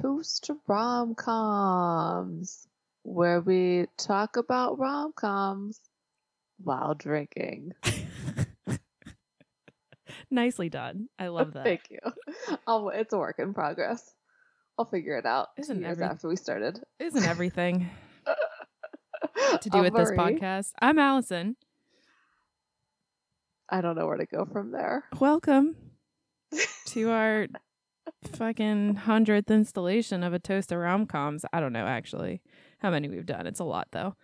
Toast Rom Coms, where we talk about rom coms while drinking. Nicely done. I oh, love that. Thank you. I'll, it's a work in progress. I'll figure it out. Isn't every- after we started. Isn't everything to do with this podcast? I'm Allison. I don't know where to go from there. Welcome to our fucking hundredth installation of a toast of rom coms. I don't know actually how many we've done. It's a lot though.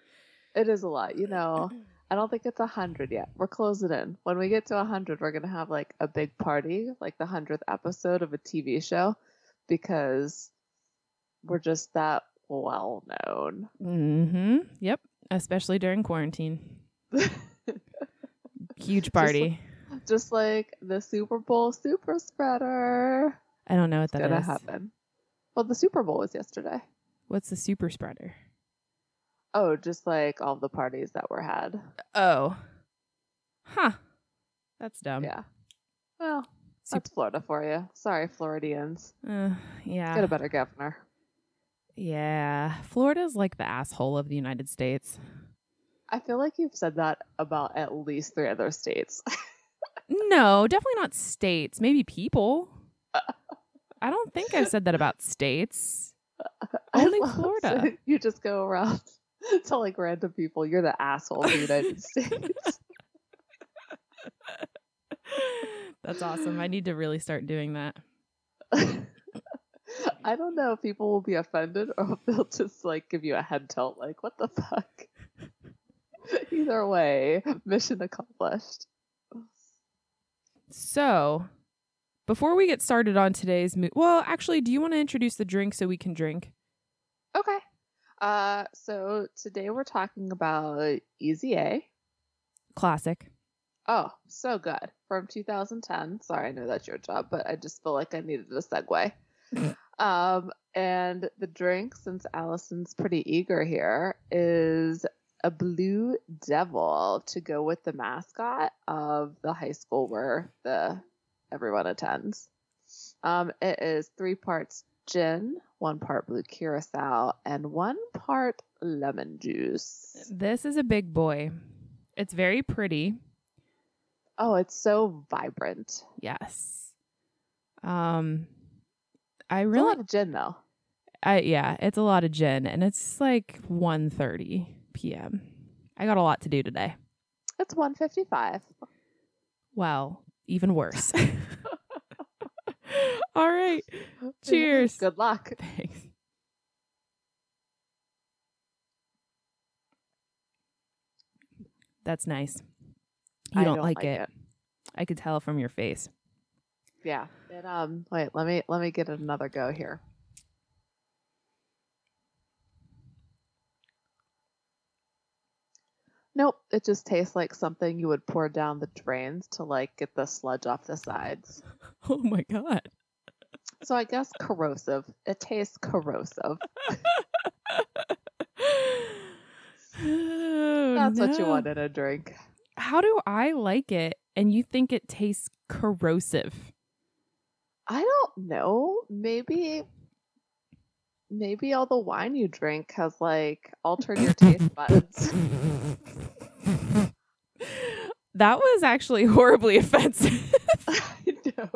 It is a lot, you know. I don't think it's a hundred yet. We're closing in. When we get to a hundred, we're gonna have like a big party, like the hundredth episode of a TV show, because we're just that well known. Mm-hmm. Yep. Especially during quarantine. Huge party. just like the Super Bowl super spreader. I don't know what It's that gonna is. happen. Well, the Super Bowl was yesterday. What's the super spreader? Oh, just like all the parties that were had. Oh. Huh. That's dumb. Yeah. Well, Sup- that's Florida for you. Sorry, Floridians. Uh, yeah. Get a better governor. Yeah. Florida's like the asshole of the United States. I feel like you've said that about at least three other states. No, definitely not states. Maybe people. I don't think I've said that about states. I Only Florida. that You just go around telling random people you're the asshole of the United States. That's awesome. I need to really start doing that. I don't know if people will be offended or if they'll just like give you a head tilt, like, what the fuck? Either way, mission accomplished. So, before we get started on today's mo- well, actually, do you want to introduce the drink so we can drink? Okay. Uh, so today we're talking about Easy A. Classic. Oh, so good. From 2010. Sorry, I know that's your job, but I just feel like I needed a segue. um, and the drink, since Allison's pretty eager here, is a blue devil to go with the mascot of the high school where the everyone attends. Um, it is three parts gin, one part blue curacao, and one part lemon juice. This is a big boy. It's very pretty. Oh, it's so vibrant. Yes. Um I It's a really lot of gin though. I yeah, it's a lot of gin and it's like 1:30 p.m. I got a lot to do today. It's 155. Well, even worse. All right. Cheers. Good luck. Thanks. That's nice. You I don't, like, it. it. I could tell from your face. Yeah. It, um. Wait. Let me let me get another go here. Nope. It just tastes like something you would pour down the drains to like get the sludge off the sides. Oh my god. So I guess corrosive. It tastes corrosive. Oh, That's what you no. want in a drink. How do I like it and you think it tastes corrosive? I don't know. Maybe maybe all the wine you drink has like altered your taste buds. That was actually horribly offensive. I know.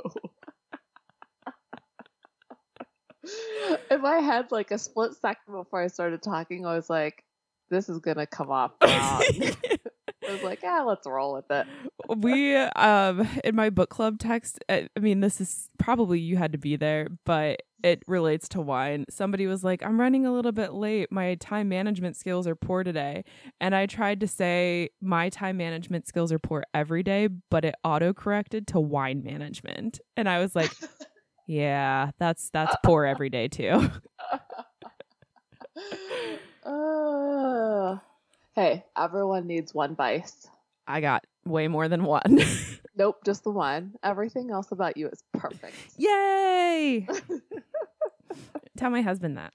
In my head, like a split second before I started talking, I was like, this is gonna come off wrong. I was like, ah, let's roll with it. We um in my book club text i mean this is probably you had to be there but it relates to wine. Somebody was like i'm running a little bit late. My time management skills are poor today. And i tried to say my time management skills are poor every day but it auto corrected to wine management. And i was like yeah that's that's poor every day too. Uh, hey, everyone needs one vice. i got way more than one Nope, just the one. Everything else about you is perfect. yay tell my husband that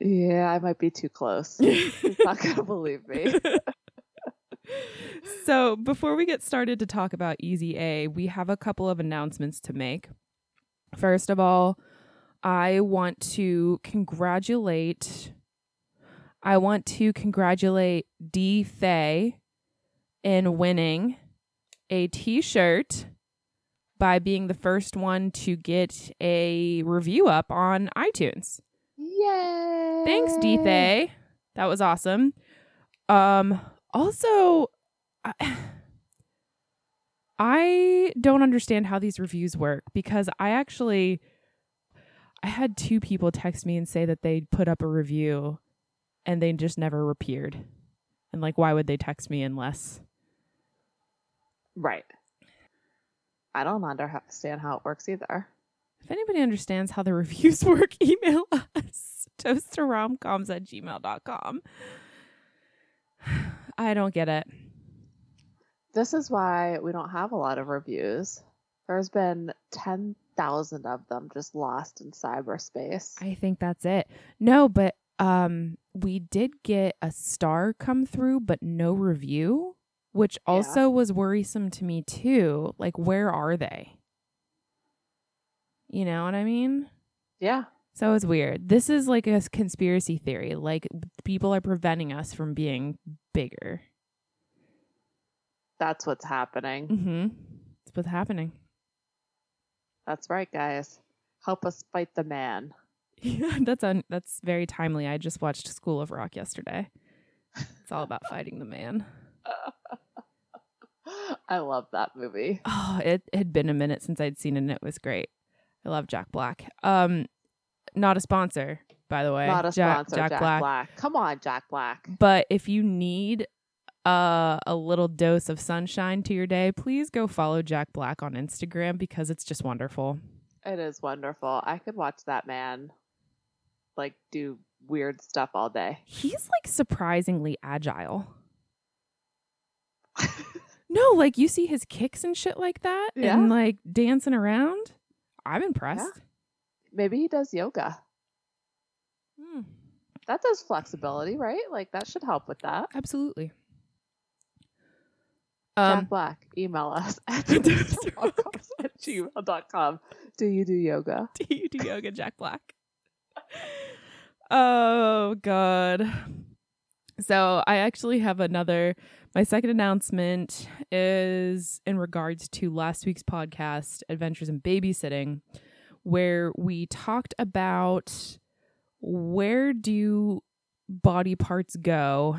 yeah, I might be too close. He's not gonna believe me. so, before we get started to talk about Easy A, we have a couple of announcements to make. First of all, I want to congratulate I want to congratulate D Faye in winning a t-shirt by being the first one to get a review up on iTunes. Yay! Thanks, D Faye. That was awesome. Um also I, I don't understand how these reviews work because I actually I had two people text me and say that they put up a review and they just never appeared. And like why would they text me unless Right. I don't understand how it works either. if anybody understands how the reviews work, email us toasttoromcoms at gmail.com. I don't get it. This is why we don't have a lot of reviews. There's been 10,000 of them just lost in cyberspace. I think that's it. No, but um we did get a star come through but no review, which Yeah. also was worrisome to me too. Like where are they? You know what I mean? yeah. So it's weird. This is like a conspiracy theory. Like people are preventing us from being bigger. That's what's happening. Mm-hmm. That's what's happening. That's right, guys. Help us fight the man. Yeah, that's un- that's very timely. I just watched School of Rock yesterday. It's all about fighting the man. I love that movie. Oh, it had been a minute since I'd seen it and it was great. I love Jack Black. Um not a sponsor, by the way. Not a Jack, sponsor, Jack, Jack, Black. Black. Come on, Jack Black. But if you need uh, a little dose of sunshine to your day, please go follow Jack Black on Instagram because it's just wonderful. It is wonderful. I could watch that man like do weird stuff all day. He's like surprisingly agile. No, like you see his kicks and shit like that Yeah. and like dancing around. I'm impressed. Maybe he does yoga. Hmm, That does flexibility, right? Like that should help with that. absolutely. Jack Um, Black, email us at at gmail.com. Do you do yoga? do you do yoga, Jack Black? Oh God. So I actually have another. My second announcement is in regards to last week's podcast, Adventures in Babysitting, where we talked about where do body parts go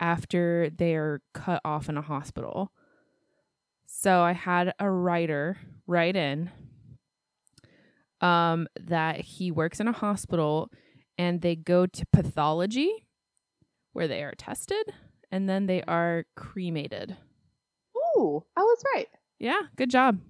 after they are cut off in a hospital. So I had a writer write in um, that he works in a hospital and they go to pathology where they are tested and then they are cremated. Ooh, I was right. Yeah, good job.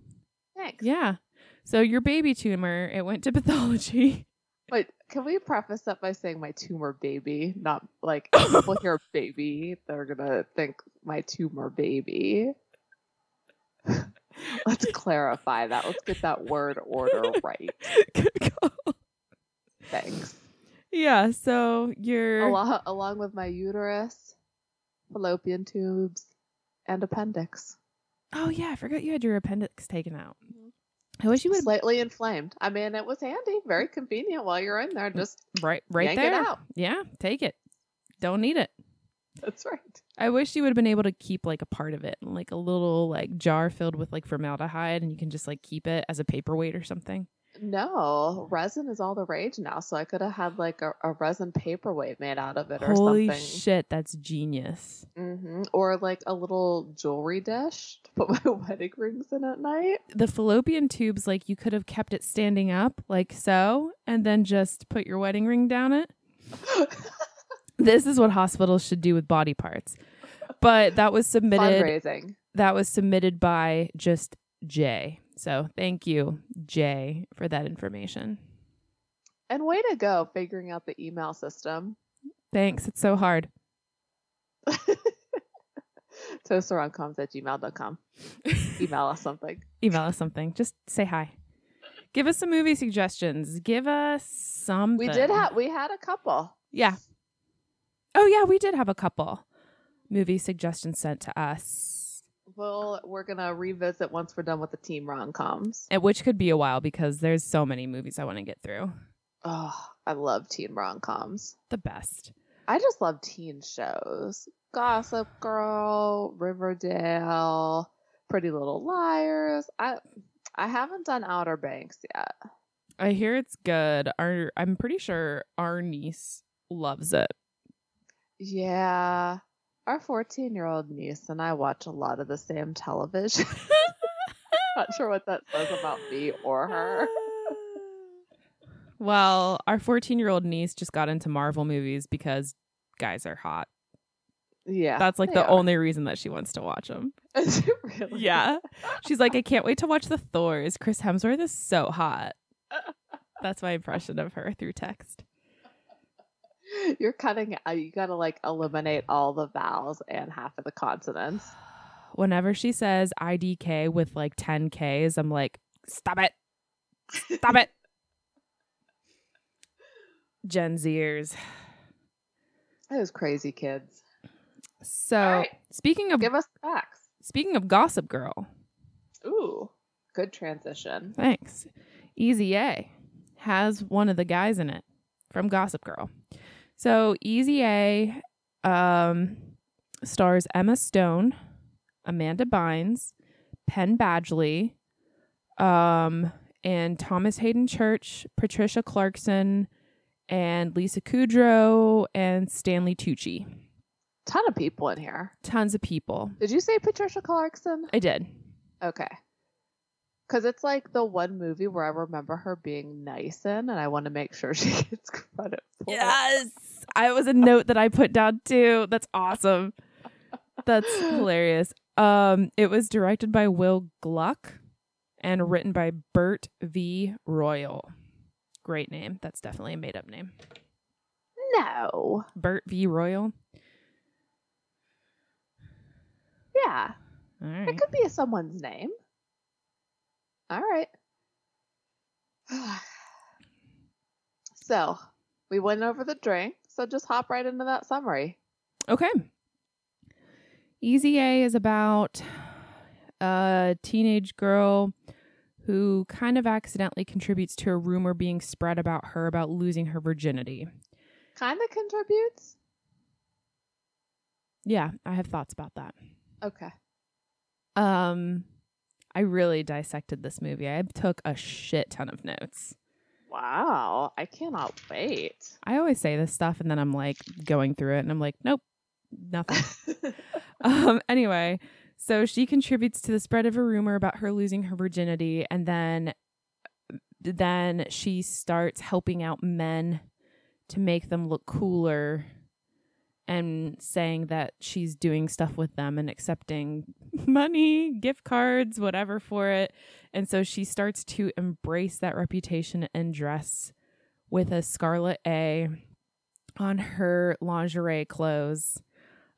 Thanks. Yeah. So your baby tumor, it went to pathology. Wait, can we preface that by saying my tumor baby? Not like people hear baby, they're gonna think my tumor baby. Let's clarify that. Let's get that word order right. good call. Thanks. Yeah, so your Along, along with my uterus, fallopian tubes, and appendix. Oh yeah, I forgot you had your appendix taken out. Mm-hmm. I wish you would Slightly inflamed. I mean, it was handy, very convenient while you're in there. Just right right there. it out. Yeah, take it. Don't need it. That's right. I wish you would have been able to keep like a part of it, like a little like jar filled with like formaldehyde, and you can just like keep it as a paperweight or something. No, resin is all the rage now, so I could have had like a, a resin paperweight made out of it or Holy something. shit, that's genius. hmm Or like a little jewelry dish to put my wedding rings in at night. The fallopian tubes, like you could have kept it standing up like so, and then just put your wedding ring down it. This is what hospitals should do with body parts. But that was submitted. Fundraising. That was submitted by just Jay. So thank you, Jay, for that information. And way to go figuring out the email system. Thanks. It's so hard. Toasttoromcoms at gmail.com. Email us something. email us something. Just say hi. Give us some movie suggestions. Give us something. We did have we had a couple. Yeah. Oh yeah, we did have a couple movie suggestions sent to us. Well, we're gonna revisit once we're done with the team rom coms. And which could be a while because there's so many movies I want to get through. Oh, I love teen rom coms. The best. I just love teen shows. Gossip Girl, Riverdale, Pretty Little Liars. I I haven't done Outer Banks yet. I hear it's good. Our I'm pretty sure our niece loves it. Yeah. Our 14 year old niece and I watch a lot of the same television. Not sure what that says about me or her. Well, our 14 year old niece just got into Marvel movies because guys are hot. Yeah. That's like the are. only reason that she wants to watch them. Is it really? Yeah. She's like, I can't wait to watch the Thors. Chris Hemsworth is so hot. That's my impression of her through text. You're cutting uh, you gotta like eliminate all the vowels and half of the consonants. Whenever she says IDK with like 10 Ks, I'm like, stop it. Stop it. Gen Zers. Those crazy kids. So, right. speaking of Give us facts. speaking of Gossip Girl, Ooh. Good transition. thanks. Easy A has one of the guys in it from Gossip Girl. So Easy A um, stars Emma Stone, Amanda Bynes, Penn Badgley, um, and Thomas Haden Church, Patricia Clarkson, and Lisa Kudrow and Stanley Tucci. Ton of people in here. Tons of people. Did you say Patricia Clarkson? I did. Okay. Because it's like the one movie where I remember her being nice in, and I want to make sure she gets credit for it. Yes. I was a note that I put down too. That's awesome. That's hilarious. Um, it was directed by Will Gluck and written by Bert V. Royal. Great name. That's definitely a made up name. No. Bert V. Royal. Yeah. All It could be someone's name. All right. so, we went over the drink, so just hop right into that summary. Okay. Easy A is about a teenage girl who kind of accidentally contributes to a rumor being spread about her about losing her virginity. Kind of contributes. Yeah, I have thoughts about that. Okay. Um I really dissected this movie. I took a shit ton of notes. Wow. I cannot wait. I always say this stuff and then I'm like going through it and I'm like, nope, nothing. um anyway, so she contributes to the spread of a rumor about her losing her virginity and then then she starts helping out men to make them look cooler and saying that she's doing stuff with them and accepting money, gift cards, whatever for it. And so she starts to embrace that reputation and dress with a scarlet A on her lingerie clothes,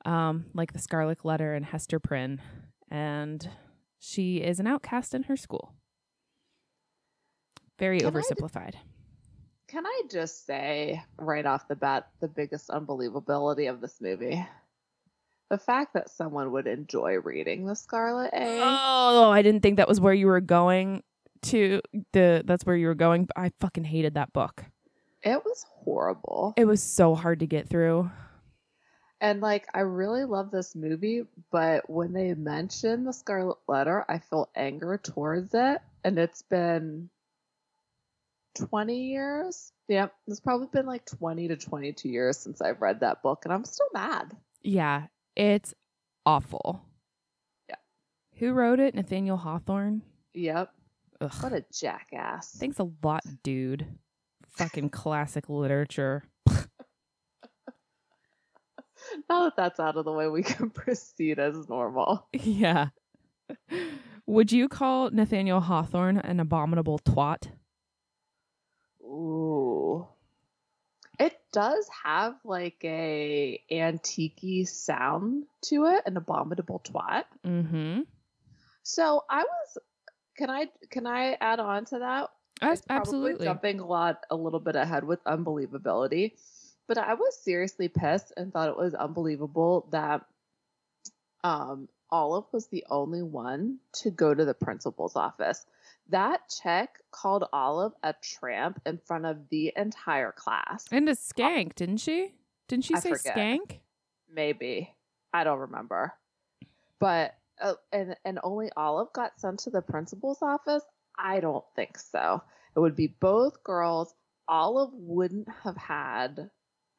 um, like the Scarlet Letter and Hester Prynne. And she is an outcast in her school. Very Can I oversimplified. Can I just say right off the bat the biggest unbelievability of this movie? The fact that someone would enjoy reading the Scarlet A. Oh, I didn't think that was where you were going to the that's where you were going, but I fucking hated that book. It was horrible. It was so hard to get through. And like I really love this movie, but when they mention the Scarlet Letter, I feel anger towards it. And it's been 20 years. Yeah, it's probably been like 20 to 22 years since I've read that book, and I'm still mad. Yeah, it's awful. Yeah. Who wrote it? Nathaniel Hawthorne. Yep. Ugh. What a jackass. Thanks a lot, dude. Fucking classic literature. Now that that's out of the way, we can proceed as normal. Yeah. Would you call Nathaniel Hawthorne an abominable twat? Ooh. It does have like a antique sound to it, an abominable twat. Mm-hmm. So I was can I can I add on to that? It's Absolutely. jumping a lot a little bit ahead with unbelievability. But I was seriously pissed and thought it was unbelievable that um Olive was the only one to go to the principal's office. That check called Olive a tramp in front of the entire class. And a skank, didn't she? Didn't she I say forget. skank? Maybe. I don't remember. But uh, and and only Olive got sent to the principal's office? I don't think so. It would be both girls. Olive wouldn't have had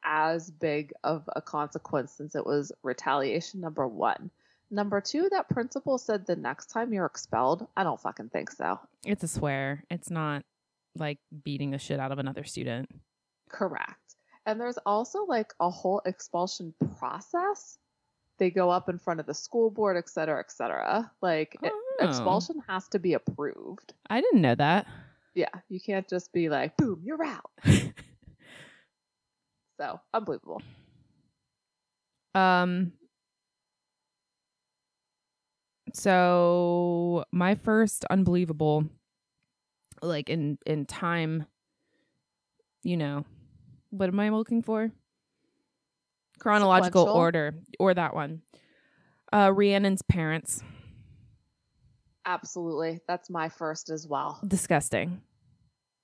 as big of a consequence since it was retaliation number 1. Number 2, that principal said the next time you're expelled. I don't fucking think so. It's a swear. It's not like beating the shit out of another student. Correct. And there's also like a whole expulsion process. They go up in front of the school board, et cetera, et cetera. Like it- Oh. expulsion has to be approved. I didn't know that. Yeah, you can't just be like, boom, you're out. So unbelievable. Um so my first unbelievable like in in time you know what am I looking for? Chronological Sequential? order or that one. Uh Rhiannon's parents. Absolutely. That's my first as well. Disgusting.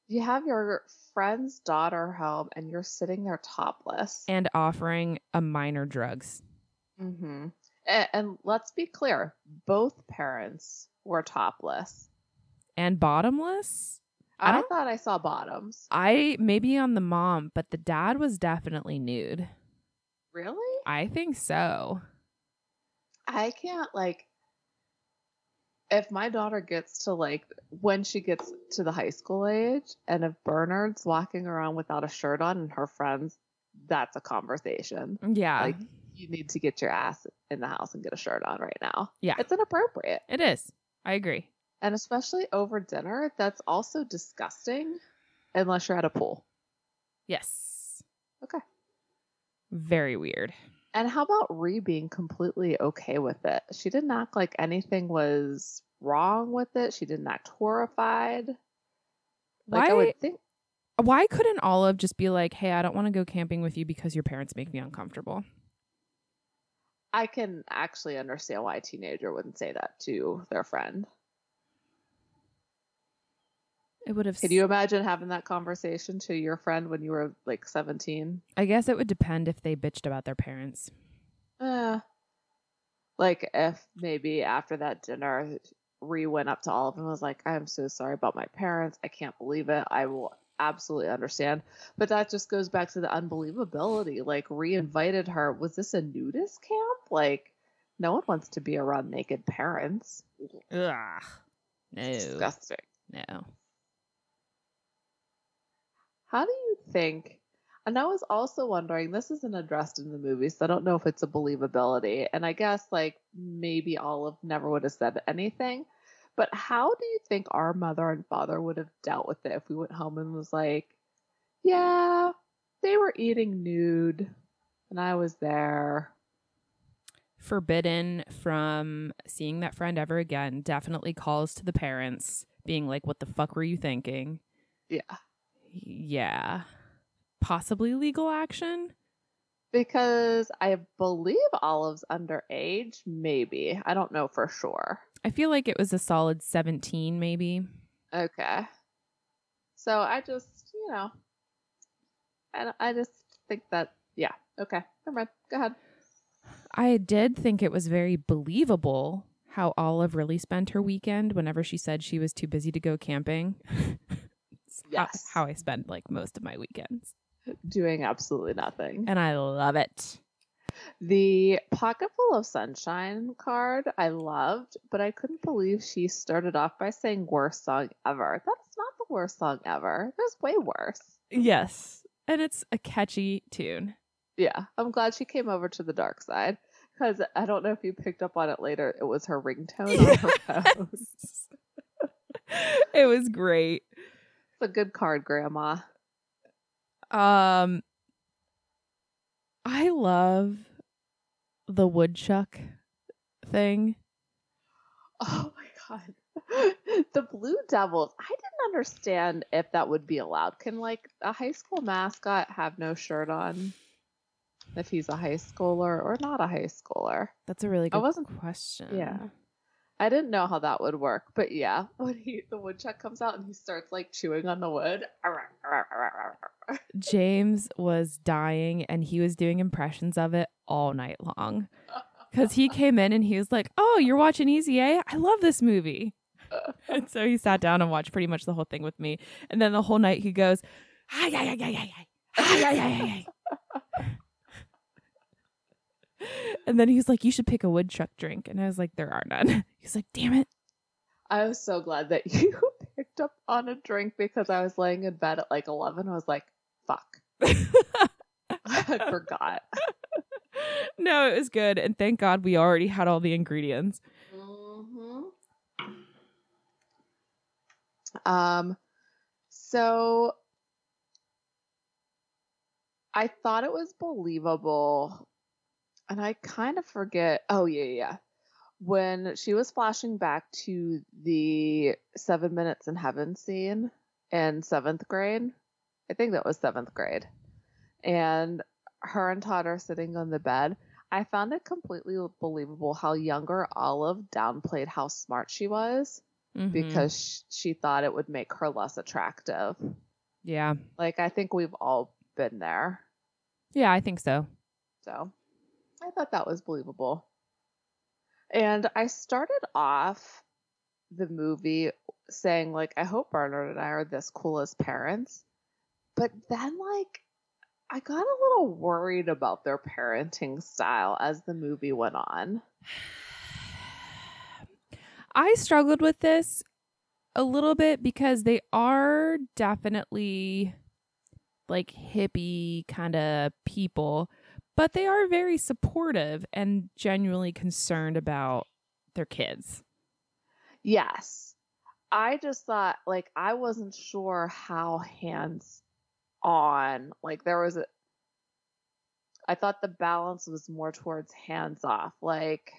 You have your friend's daughter home and you're sitting there topless. And offering a minor drugs. Mm-hmm. And, and let's be clear, both parents were topless. And bottomless? I I, thought I saw bottoms. I maybe on the mom, but the dad was definitely nude. Really? I think so. I can't like if my daughter gets to like when she gets to the high school age and if Bernard's walking around without a shirt on and her friends, that's a conversation. Yeah. Like you need to get your ass in the house and get a shirt on right now. Yeah. It's inappropriate. It is. I agree. And especially over dinner, that's also disgusting unless you're at a pool. Yes. Okay. Very weird. And how about Ree being completely okay with it? She didn't act like anything was wrong with it. She didn't act horrified. Like I Why- would think Why couldn't Olive just be like, "Hey, I don't want to go camping with you because your parents make me uncomfortable." I can actually understand why a teenager wouldn't say that to their friend. It would have Can you imagine having that conversation to your friend when you were like 17? I guess it would depend if they bitched about their parents. Eh. Like if maybe after that dinner, Ree went up to Olive and was like, I'm so sorry about my parents. I can't believe it. I will absolutely understand. But that just goes back to the unbelievability. Like Ree invited her. Was this a nudist camp? Like no one wants to be around naked parents. Ugh. No. Disgusting. No. How do you think? And I was also wondering, this isn't addressed in the movie, so I don't know if it's a believability. And I guess, like, maybe Olive never would have said anything. But how do you think our mother and father would have dealt with it if we went home and was like, yeah, they were eating nude and I was there? Forbidden from seeing that friend ever again. Definitely calls to the parents, being like, "What the fuck were you thinking?" Yeah. Yeah. Possibly legal action. Because I believe Olive's underage, maybe. I don't know for sure. I feel like it was a solid 17, maybe. Okay. So I just, you know, and I just think that, yeah. Okay. Never mind. Go ahead. I did think it was very believable how Olive really spent her weekend whenever she said she was too busy to go camping. It's how- Yes. How, I spend like most of my weekends. Doing absolutely nothing. And I love it. The pocket full of sunshine card I loved, but I couldn't believe she started off by saying worst song ever. That's not the worst song ever. There's way worse. Yes. And it's a catchy tune. Yeah, I'm glad she came over to the dark side because I don't know if you picked up on it later. It was her ringtone on her phone. It was great. It's a good card, Grandma. Um I love the woodchuck thing. Oh my god. the Blue Devils. I didn't understand if that would be allowed. Can like a high school mascot have no shirt on? if he's a high schooler or not a high schooler. That's a really I good wasn't- question. Yeah. I didn't know how that would work, but yeah, when he the woodchuck comes out and he starts like chewing on the wood. James was dying and he was doing impressions of it all night long. Because he came in and he was like, Oh, you're watching Easy A? I love this movie. and so he sat down and watched pretty much the whole thing with me. And then the whole night he goes, Hi, hi, hi, hi, hi, hi, hi, hi, hi, hi." And then he was like, You should pick a woodchuck drink. And I was like, There are none. He's like, Damn it. I was so glad that you picked up on a drink because I was laying in bed at like eleven. I was like, "Fuck," I forgot. no, it was good. And thank God we already had all the ingredients. hmm Um, so I thought it was believable, and I kind of forget. Oh yeah, yeah. When she was flashing back to the seven minutes in heaven scene in seventh grade, I think that was seventh grade, and her and Todd are sitting on the bed. I found it completely believable how younger Olive downplayed how smart she was Mhm. because she thought it would make her less attractive. yeah. Like, I think we've all been there. Yeah, I think so. So I thought that was believable. And I started off the movie saying, like, I hope Bernard and I are this cool as parents. But then, like, I got a little worried about their parenting style as the movie went on. I struggled with this a little bit because they are definitely like hippie kind of people, but they are very supportive and genuinely concerned about their kids. Yes. I just thought like I wasn't sure how hands on like there was a I thought the balance was more towards hands off. Like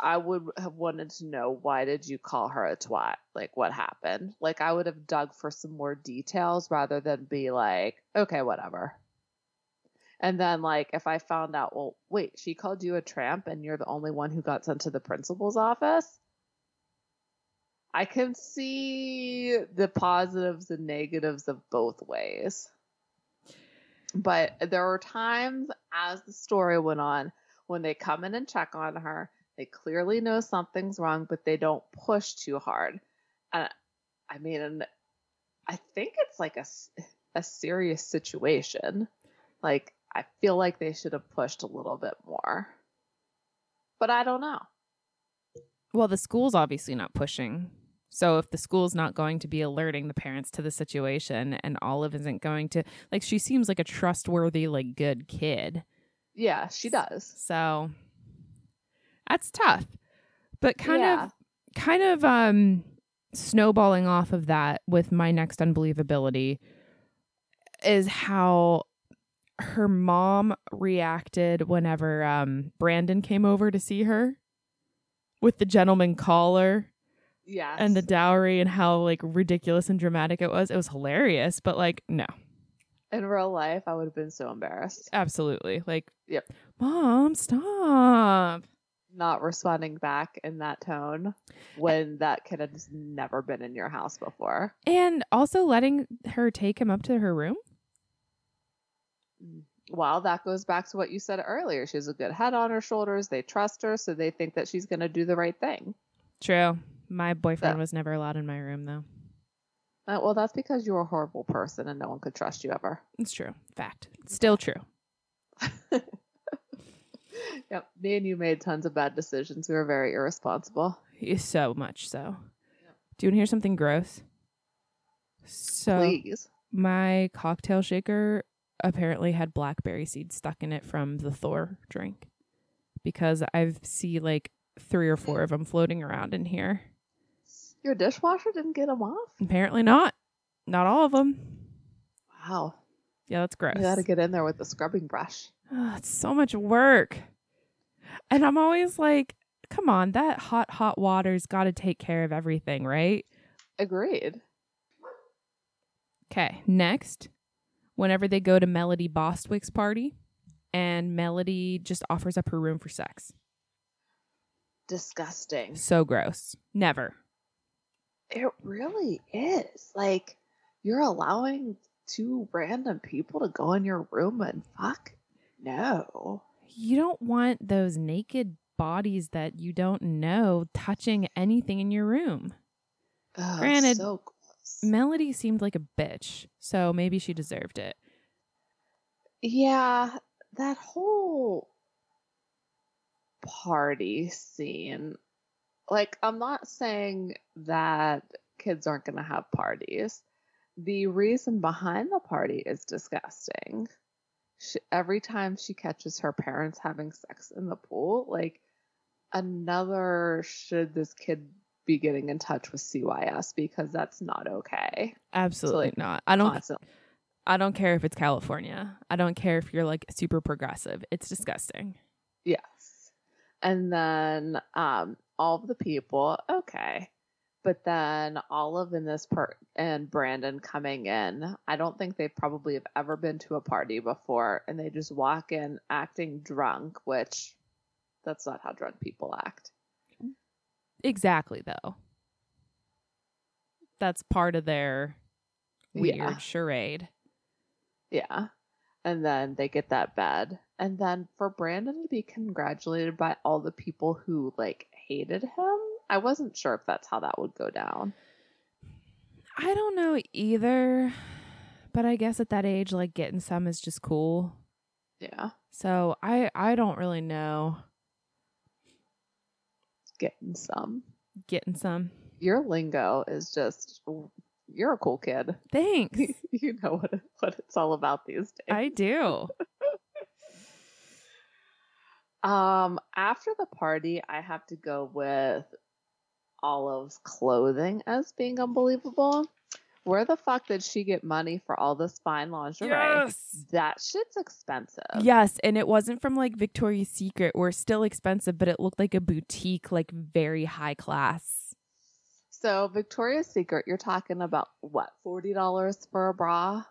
I would have wanted to know why did you call her a twat? Like what happened? Like I would have dug for some more details rather than be like, okay, whatever. And then like if I found out, well, wait, she called you a tramp and you're the only one who got sent to the principal's office? I can see the positives and negatives of both ways. But there were times as the story went on when they come in and check on her, they clearly know something's wrong, but they don't push too hard. And I mean, I think it's like a, a serious situation. Like, I feel like they should have pushed a little bit more. But I don't know. Well, the school's obviously not pushing. So if the school's not going to be alerting the parents to the situation and Olive isn't going to like she seems like a trustworthy like good kid. Yeah, she does. So that's tough. But kind Yeah. of kind of um snowballing off of that with my next unbelievability is how her mom reacted whenever um Brandon came over to see her with the gentleman caller Yes. and the dowry and how like ridiculous and dramatic it was. It was hilarious, but like no. in real life, I would have been so embarrassed. Absolutely. Like Yep. Mom, stop. Not responding back in that tone when that kid has never been in your house before. And also letting her take him up to her room. Well, that goes back to what you said earlier. She has a good head on her shoulders. They trust her, so they think that she's going to do the right thing. True. My boyfriend So- was never allowed in my room though. Uh, well, that's because you're a horrible person and no one could trust you ever. It's true. Fact. Still true. Yep. Me and you made tons of bad decisions. We were very irresponsible. So much so. Do you want to hear something gross? So Please. my cocktail shaker apparently had blackberry seeds stuck in it from the Thor drink because I see like three or four of them floating around in here. Your dishwasher didn't get them off? Apparently not. Not all of them. Wow. Yeah, that's gross. You got to get in there with the scrubbing brush. Ugh, it's so much work. And I'm always like, come on, that hot, hot water's got to take care of everything, right? Agreed. Okay, next, whenever they go to Melody Bostwick's party and Melody just offers up her room for sex. Disgusting. So gross. Never. It really is. Like you're allowing two random people to go in your room and fuck? No. You don't want those naked bodies that you don't know touching anything in your room. Granted, so. Melody seemed like a bitch, so maybe she deserved it. Yeah, that whole party scene. Like, I'm not saying that kids aren't going to have parties. The reason behind the party is disgusting. She, every time she catches her parents having sex in the pool, like, another should this kid be getting in touch with CYS because that's not okay. Absolutely like, not. I don't Constantly. I don't care if it's California. I don't care if you're like super progressive. It's disgusting. Yes. And then um all of the people, okay. But then Olive in this part and Brandon coming in, I don't think they probably have ever been to a party before and they just walk in acting drunk, which that's not how drunk people act. Exactly though. That's part of their weird Yeah. charade. Yeah. And then they get that bed. And then for Brandon to be congratulated by all the people who like hated him, I wasn't sure if that's how that would go down. I don't know either, but I guess at that age like getting some is just cool. Yeah. So I I don't really know Getting some. getting some. Your lingo is just you're a cool kid. Thanks. you know what what it's all about these days. I do. Um, after the party, I have to go with Olive's clothing as being unbelievable. Where the fuck did she get money for all this fine lingerie? Yes. That shit's expensive. Yes, and it wasn't from like Victoria's Secret or still expensive, but it looked like a boutique, like very high class. So Victoria's Secret, you're talking about what, forty dollars for a bra?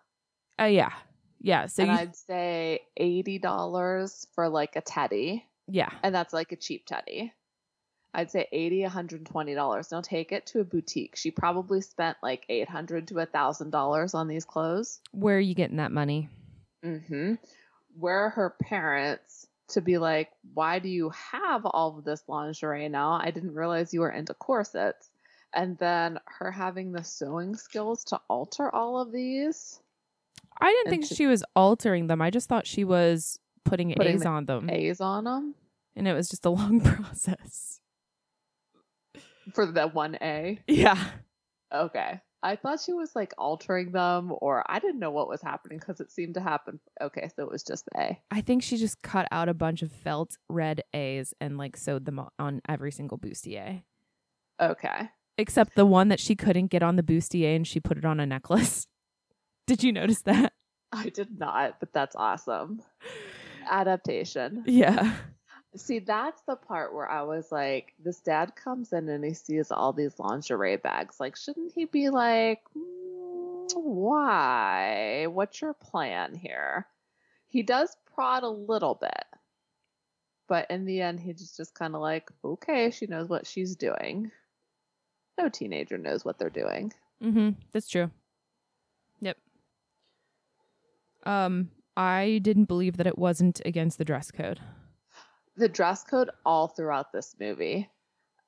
Oh yeah. Yeah. So and you, I'd say eighty dollars for like a teddy. yeah. and that's like a cheap teddy. I'd say 80 $120. Now take it to a boutique. She probably spent like 800 to $1,000 on these clothes. Where are you getting that money? Mm-hmm. Where are her parents to be like, why do you have all of this lingerie now? I didn't realize you were into corsets. And then her having the sewing skills to alter all of these. I didn't think she- she was altering them. I just thought she was putting, Putting A's on them. A's on them And it was just a long process. For the 1A. Yeah. Okay. I thought she was like altering them, or I didn't know what was happening because it seemed to happen. Okay, so it was just the A. I think she just cut out a bunch of felt red A's and like sewed them on every single bustier. Okay. Except the one that she couldn't get on the bustier and she put it on a necklace. Did you notice that? I did not, but that's awesome. Adaptation. Yeah. See, that's the part where I was like, this dad comes in and he sees all these lingerie bags. Like, shouldn't he be like, "Mm, why? What's your plan here? He does prod a little bit, but in the end, he's just kind of like, okay, she knows what she's doing. No teenager knows what they're doing. Mm-hmm. That's true. Yep. Um, I didn't believe that it wasn't against the dress code. The dress code all throughout this movie.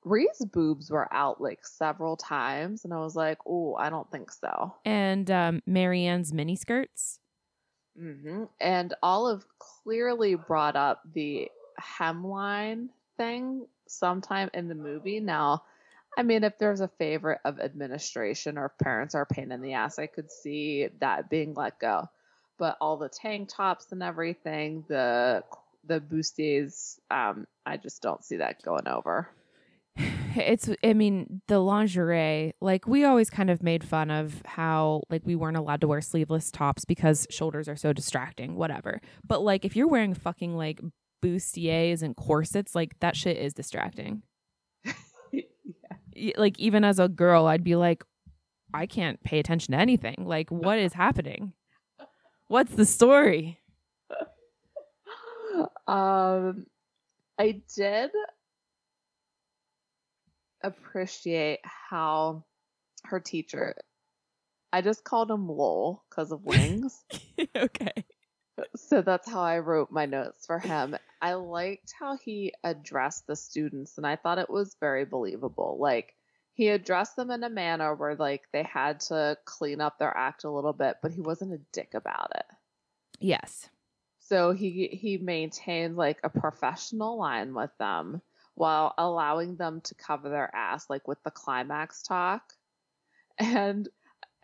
Ree's boobs were out like several times, and I was like, oh, I don't think so. And um, Marianne's mini skirts. hmm And Olive clearly brought up the hemline thing sometime in the movie. Now, I mean, if there's a favorite of administration or if parents are a pain in the ass, I could see that being let go. But all the tank tops and everything, the the boosties, um, I just don't see that going over. It's, I mean, the lingerie, like we always kind of made fun of how, like, we weren't allowed to wear sleeveless tops because shoulders are so distracting, whatever. But, like, if you're wearing fucking, like, bustiers and corsets, like, that shit is distracting. Y- Like, even as a girl, I'd be like, I can't pay attention to anything. Like, what is happening? What's the story? Um, I did appreciate how her teacher. I just called him Lowell because of wings. okay. so that's how I wrote my notes for him. I liked how he addressed the students, and I thought it was very believable. Like, he addressed them in a manner where, like, they had to clean up their act a little bit, but he wasn't a dick about it. Yes. So he he maintained like a professional line with them while allowing them to cover their ass, like with the climax talk. And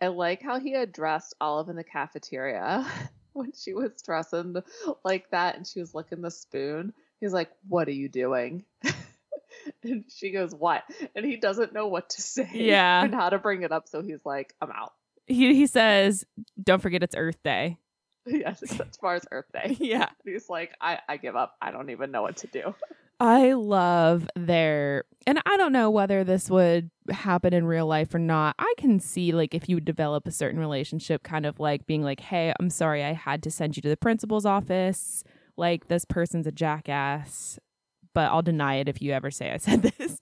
I like how he addressed Olive in the cafeteria when she was dressing like that and she was licking the spoon. He's like, What are you doing? and she goes, What? And he doesn't know what to say Yeah. and how to bring it up. So he's like, I'm out. He he says, "Don't forget it's Earth Day." yes, as far as Earth Day. Yeah. He's like, I, I give up. I don't even know what to do. I love their, and I don't know whether this would happen in real life or not. I can see, like, if you develop a certain relationship, kind of like being like, hey, I'm sorry, I had to send you to the principal's office. Like, this person's a jackass, but I'll deny it if you ever say I said this.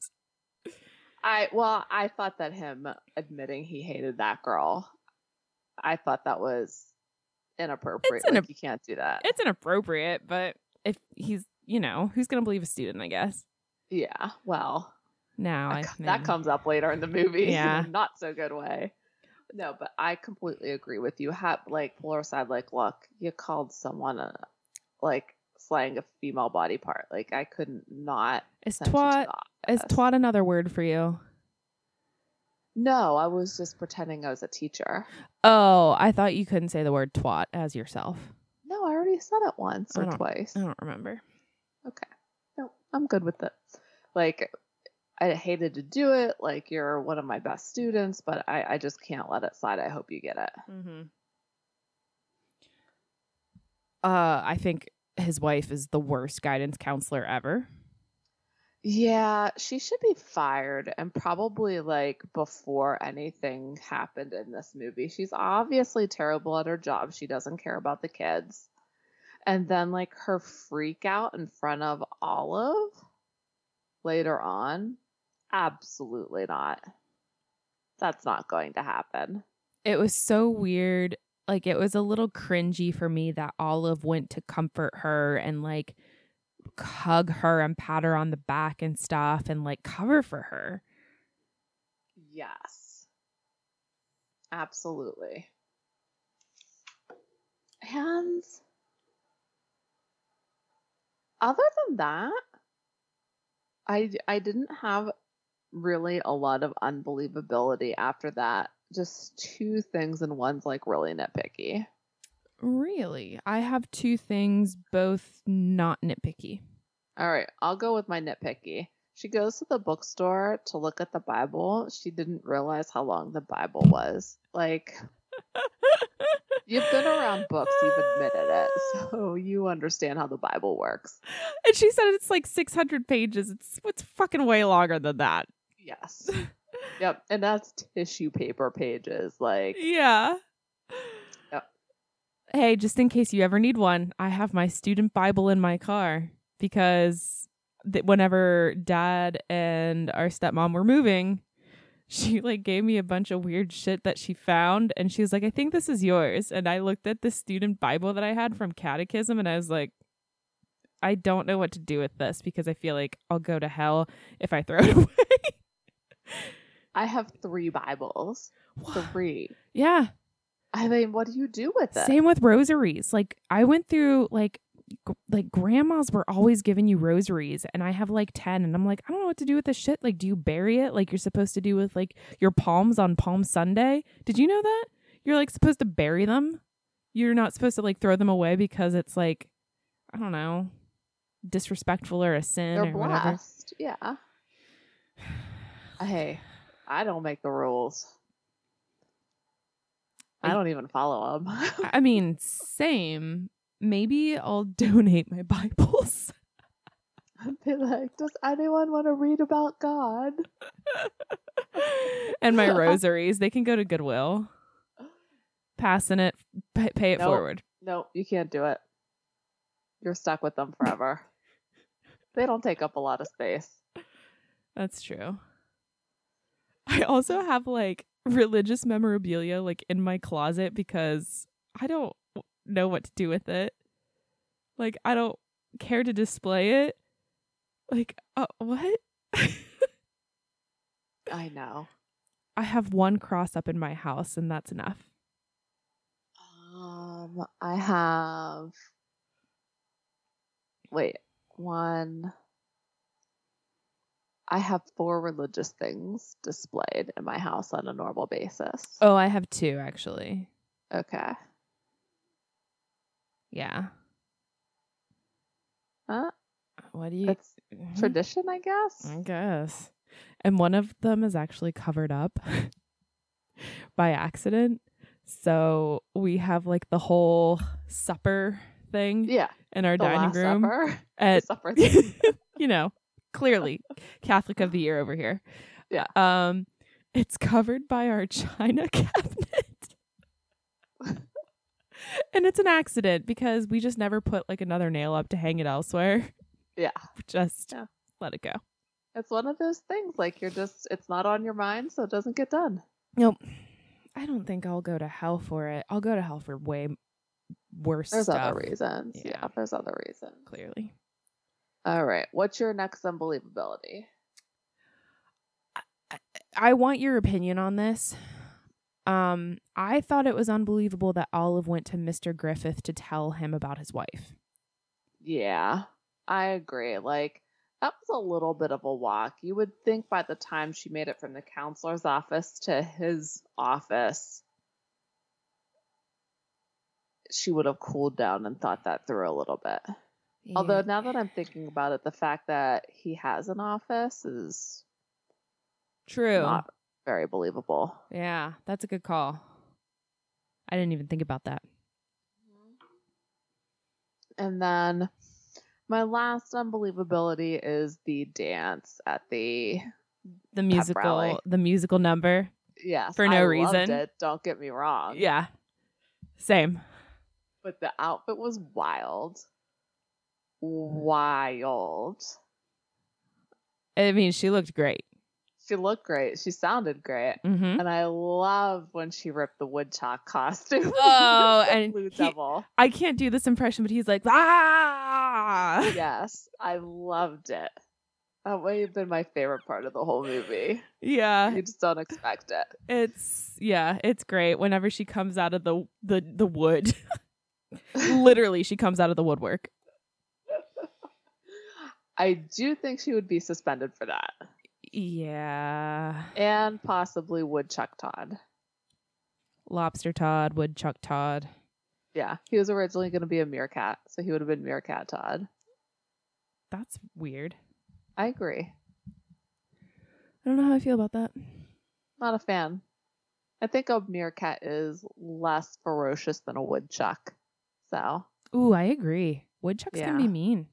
I well, I thought that him admitting he hated that girl, I thought that was inappropriate. It's like you can't do that. It's inappropriate, but if he's, you know, who's going to believe a student, I guess? yeah. Well, Now, that, I that mean, comes up later in the movie. Yeah. in a not so good way. No, but I completely agree with you. Ha- like Polar side, like, look, you called someone a, like slang a female body part. Like I couldn't not. Is send you to twat, is twat another word for you? No, I was just pretending I was a teacher. Oh, I thought you couldn't say the word twat as yourself. No, I already said it once or don't- twice. I don't remember. Okay. No, I'm good with it. Like, I hated to do it. Like, you're one of my best students, but I, I just can't let it slide. I hope you get it. Mm-hmm. Uh, I think his wife is the worst guidance counselor ever. Yeah, she should be fired and probably like before anything happened in this movie. She's obviously terrible at her job. She doesn't care about the kids. And then like her freak out in front of Olive later on, absolutely not. That's not going to happen. It was so weird. Like it was a little cringy for me that Olive went to comfort her and like hug her and pat her on the back and stuff and like cover for her. Yes. Absolutely. And other than that, I I didn't have really a lot of unbelievability after that. Just two things and one's like really nitpicky. Really? I have two things, both not nitpicky. All right, I'll go with my nitpicky. She goes to the bookstore to look at the Bible. She didn't realize how long the Bible was. Like, you've been around books, you've admitted it, so you understand how the Bible works. And she said it's like 600 pages. It's it's fucking way longer than that. Yes. yep, and that's tissue paper pages. Like, Yeah. Yep. Hey, just in case you ever need one, I have my student Bible in my car because th- whenever dad and our stepmom were moving, she like gave me a bunch of weird shit that she found and she was like, "I think this is yours." And I looked at the student Bible that I had from catechism and I was like, I don't know what to do with this because I feel like I'll go to hell if I throw it away. I have three Bibles. Three. yeah. I mean, what do you do with it? Same with rosaries. Like I went through like like grandmas were always giving you rosaries and I have like 10 and I'm like I don't know what to do with this shit. Like do you bury it like you're supposed to do with like your palms on Palm Sunday? Did you know that? You're like supposed to bury them? You're not supposed to like throw them away because it's like I don't know, disrespectful or a sin They're or whatever. Yeah. Hey, I don't make the rules. I I- don't even follow them. I mean, same. Maybe I'll donate my Bibles. Be like, does anyone want to read about God? and my rosaries. They can go to Goodwill. Passing it, pay, pay it Nope. forward. No, you can't do it. you're stuck with them forever. they don't take up a lot of space. That's true. I also have like religious memorabilia like in my closet because I don't know what to do with it. Like I don't care to display it. Like uh, what? I know. I have one cross up in my house and that's enough. Um, I have. Wait, one. I have four religious things displayed in my house on a normal basis. Oh, I have two actually. Okay. Yeah. Uh, What do you it's Mhm. tradition, I guess. I guess. And one of them is actually covered up by accident. So we have like the whole supper thing Yeah. in our dining room. Supper. At, supper thing. you know, clearly Catholic of the year over here. Yeah. Um it's covered by our china cabinet. and it's an accident because we just never put like another nail up to hang it elsewhere. Yeah. Just Yeah. let it go. It's one of those things like you're just it's not on your mind, so it doesn't get done. Nope. I don't think I'll go to hell for it. I'll go to hell for way worse There's stuff. other reasons. Yeah. Yeah. there's other reasons. Clearly. All right. What's your next unbelievability? I want your opinion on this. Um, I thought it was unbelievable that Olive went to Mr. Griffith to tell him about his wife. Yeah, I agree. Like, that was a little bit of a walk. You would think by the time she made it from the counselor's office to his office, she would have cooled down and thought that through a little bit. Although, now that I'm thinking about it, the fact that he has an office is true. not very believable. Yeah, that's a good call. I didn't even think about that. Mm-hmm. And then my last unbelievability is the dance at the The musical, the musical number. yes For no I loved reason. It, don't get me wrong. Yeah, same. but the outfit was wild, mm. wild. I mean, she looked great. She looked great. She sounded great. Mm-hmm. And I love when she ripped the woodchuck costume. Oh, and Blue he- Devil. I can't do this impression, but he's like, ah. Yes, I loved it. That may have been my favorite part of the whole movie. Yeah, You just don't expect it. it's yeah, it's great. Whenever she comes out of the the the wood, literally, she comes out of the woodwork. I do think she would be suspended for that. Yeah, And possibly Woodchuck Todd. lobster Todd, woodchuck Todd. Yeah, he was originally going to be a meerkat, so he would have been Meerkat Todd. That's weird. I agree. I don't know how I feel about that. Not a fan. I think a meerkat is less ferocious than a woodchuck. So, Ooh, I agree. Woodchucks can be mean.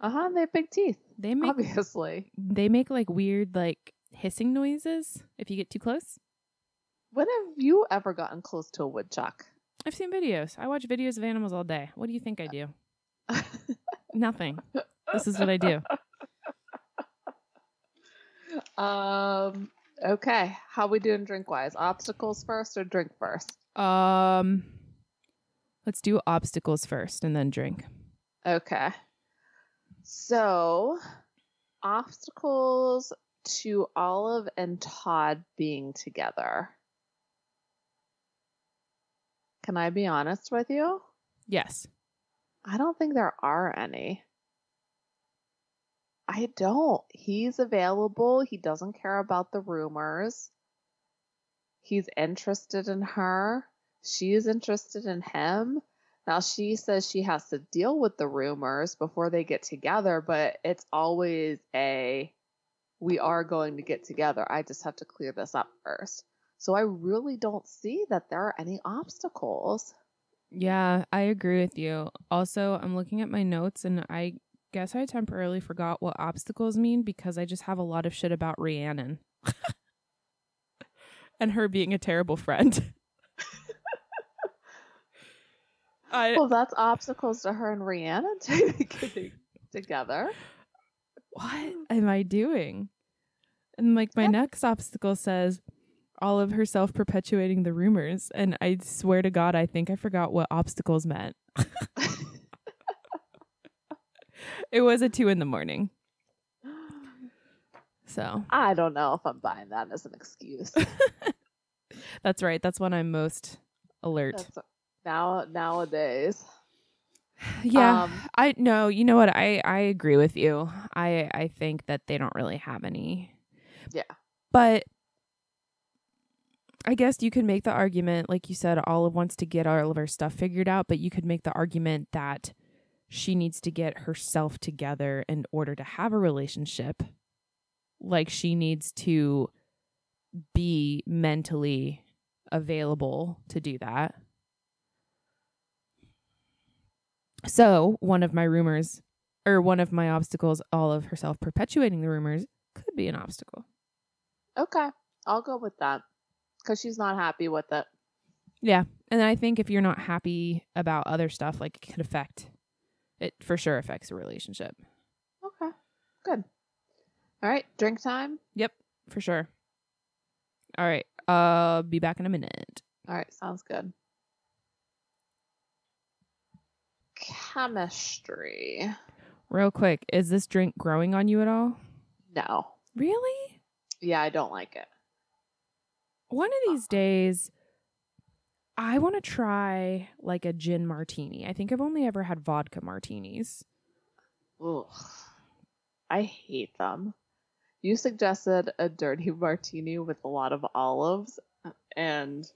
uh huh, they have big teeth, They make obviously. they make like weird like hissing noises if you get too close. When have you ever gotten close to a woodchuck? I've seen videos. I watch videos of animals all day. What do you think I do? Nothing. This is what I do. um, okay. How we doing drink wise? Obstacles first or drink first? Um, let's do obstacles first and then drink. Okay. So, obstacles to Olive and Todd being together. Can I be honest with you? Yes. I don't think there are any. I don't. He's available. He doesn't care about the rumors. He's interested in her. She's interested in him. Now she says she has to deal with the rumors before they get together, but it's always a we are going to get together. I just have to clear this up first. So I really don't see that there are any obstacles. Yeah, I agree with you. Also, I'm looking at my notes and I guess I temporarily forgot what obstacles mean because I just have a lot of shit about Rhiannon and her being a terrible friend. I, well, that's obstacles to her and Rhiannon getting together. what am I doing? And like my Yep. next obstacle says Olive herself perpetuating the rumors. And I swear to God, I think I forgot what obstacles meant. It was at two in the morning. So I don't know if I'm buying that as an excuse. that's right. That's when I'm most alert. That's now nowadays. Yeah. Um, I no, you know what? I I agree with you. I I think that they don't really have any. Yeah. But I guess you could make the argument like you said Olive wants to get all of her stuff figured out, but you could make the argument that she needs to get herself together in order to have a relationship. Like she needs to be mentally available to do that. So, one of my rumors, or one of my obstacles, Olive herself perpetuating the rumors, could be an obstacle. Okay, I'll go with that because she's not happy with it. Yeah. And I think if you're not happy about other stuff, like it could affect, it for sure affects a relationship. Okay, good. All right, drink time. Yep, for sure. All right. Uh, be back in a minute. All right, sounds good. Chemistry. Real quick, is this drink growing on you at all? No. Really? Yeah, I don't like it. One of these days, I want to try like a gin martini. I think I've only ever had vodka martinis. Ugh. I hate them. You suggested a dirty martini with a lot of olives, and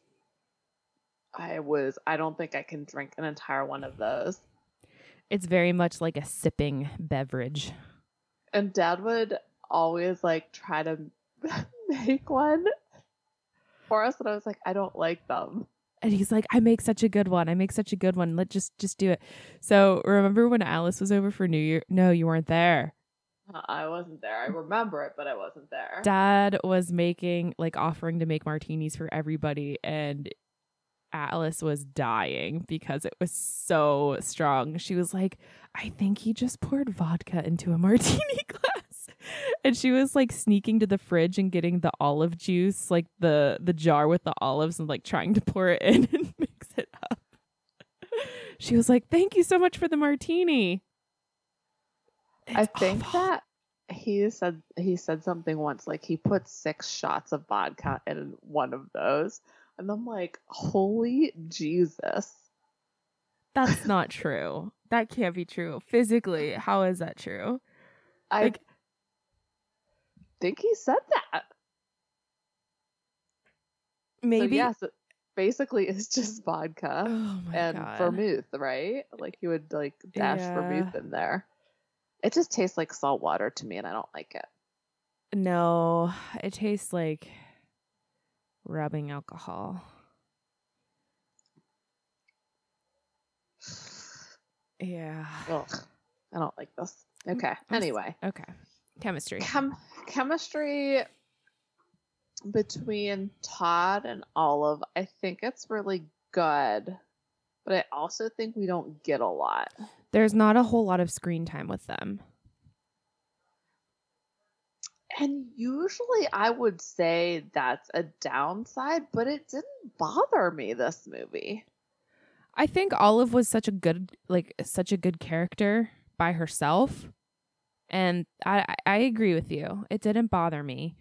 I was, I don't think I can drink an entire one of those. It's very much like a sipping beverage. And dad would always like try to make one for us, and I was like, I don't like them. and he's like i make such a good one i make such a good one let just just do it so remember when alice was over for new year no you weren't there uh, I wasn't there. I remember it, but I wasn't there. dad was making like offering to make martinis for everybody and alice was dying because it was so strong. She was like i think he just poured vodka into a martini glass. And she was like sneaking to the fridge and getting the olive juice like the the jar with the olives and like trying to pour it in and mix it up. She was like thank you so much for the martini. I think awful. that he said he said something once like he put six shots of vodka in one of those, and I'm like, holy Jesus! that's not true that can't be true physically how is that true I Like- think he said that. maybe So yes, it basically it's just vodka oh and God. vermouth, right? Like you would like dash Yeah. vermouth in there. It just tastes like salt water to me, and I don't like it. No, it tastes like rubbing alcohol. Yeah. Ugh, I don't like this. Mm, okay. Anyway, Okay. Chemistry. Chem- chemistry between Todd and Olive, I think it's really good, but I also think we don't get a lot. There's not a whole lot of screen time with them. And usually I would say that's a downside, but it didn't bother me this movie. I think Olive was such a good like such a good character by herself. And I I- agree with you. It didn't bother me.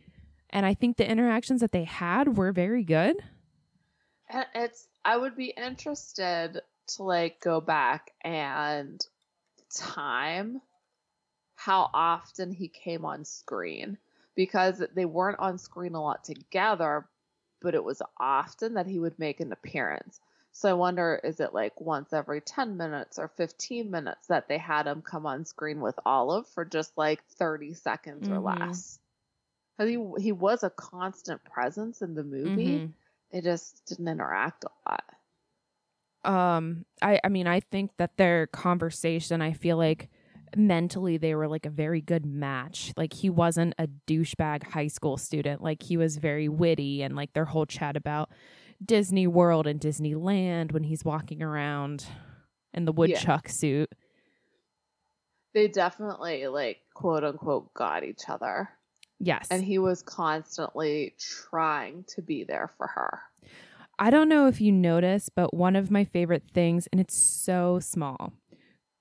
And I think the interactions that they had were very good. And it's I would be interested to like go back and time how often he came on screen because they weren't on screen a lot together, but it was often that he would make an appearance. So I wonder is it like once every 10 minutes or 15 minutes that they had him come on screen with Olive for just like 30 seconds or Mhm. less? Cuz he he was a constant presence in the movie Mhm. they just didn't interact a lot. um i i mean i think that their conversation i feel like mentally they were like a very good match like he wasn't a douchebag high school student like he was very witty and like their whole chat about disney world and disneyland when he's walking around in the Yeah. woodchuck suit. They definitely like quote unquote got each other. Yes. And he was constantly trying to be there for her. I don't know if you noticed, but one of my favorite things, and it's so small,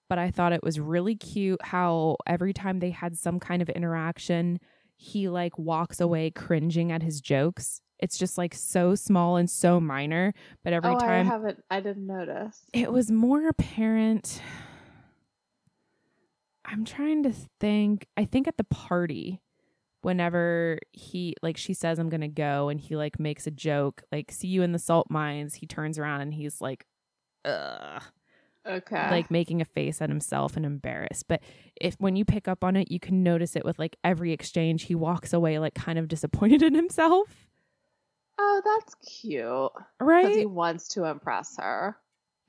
but I thought it was really cute how every time they had some kind of interaction, he like walks away cringing at his jokes. It's just like so small and so minor, but every oh, I time haven't I didn't notice. it was more apparent. I'm trying to think. I think at the party, whenever he like she says I'm gonna go, and he like makes a joke, like "See you in the salt mines." He turns around and he's like, "Ugh," Okay. like making a face at himself and embarrassed. But if when you pick up on it, you can notice it with like every exchange. He walks away like kind of disappointed in himself, oh, that's cute. Because right? he wants to impress her.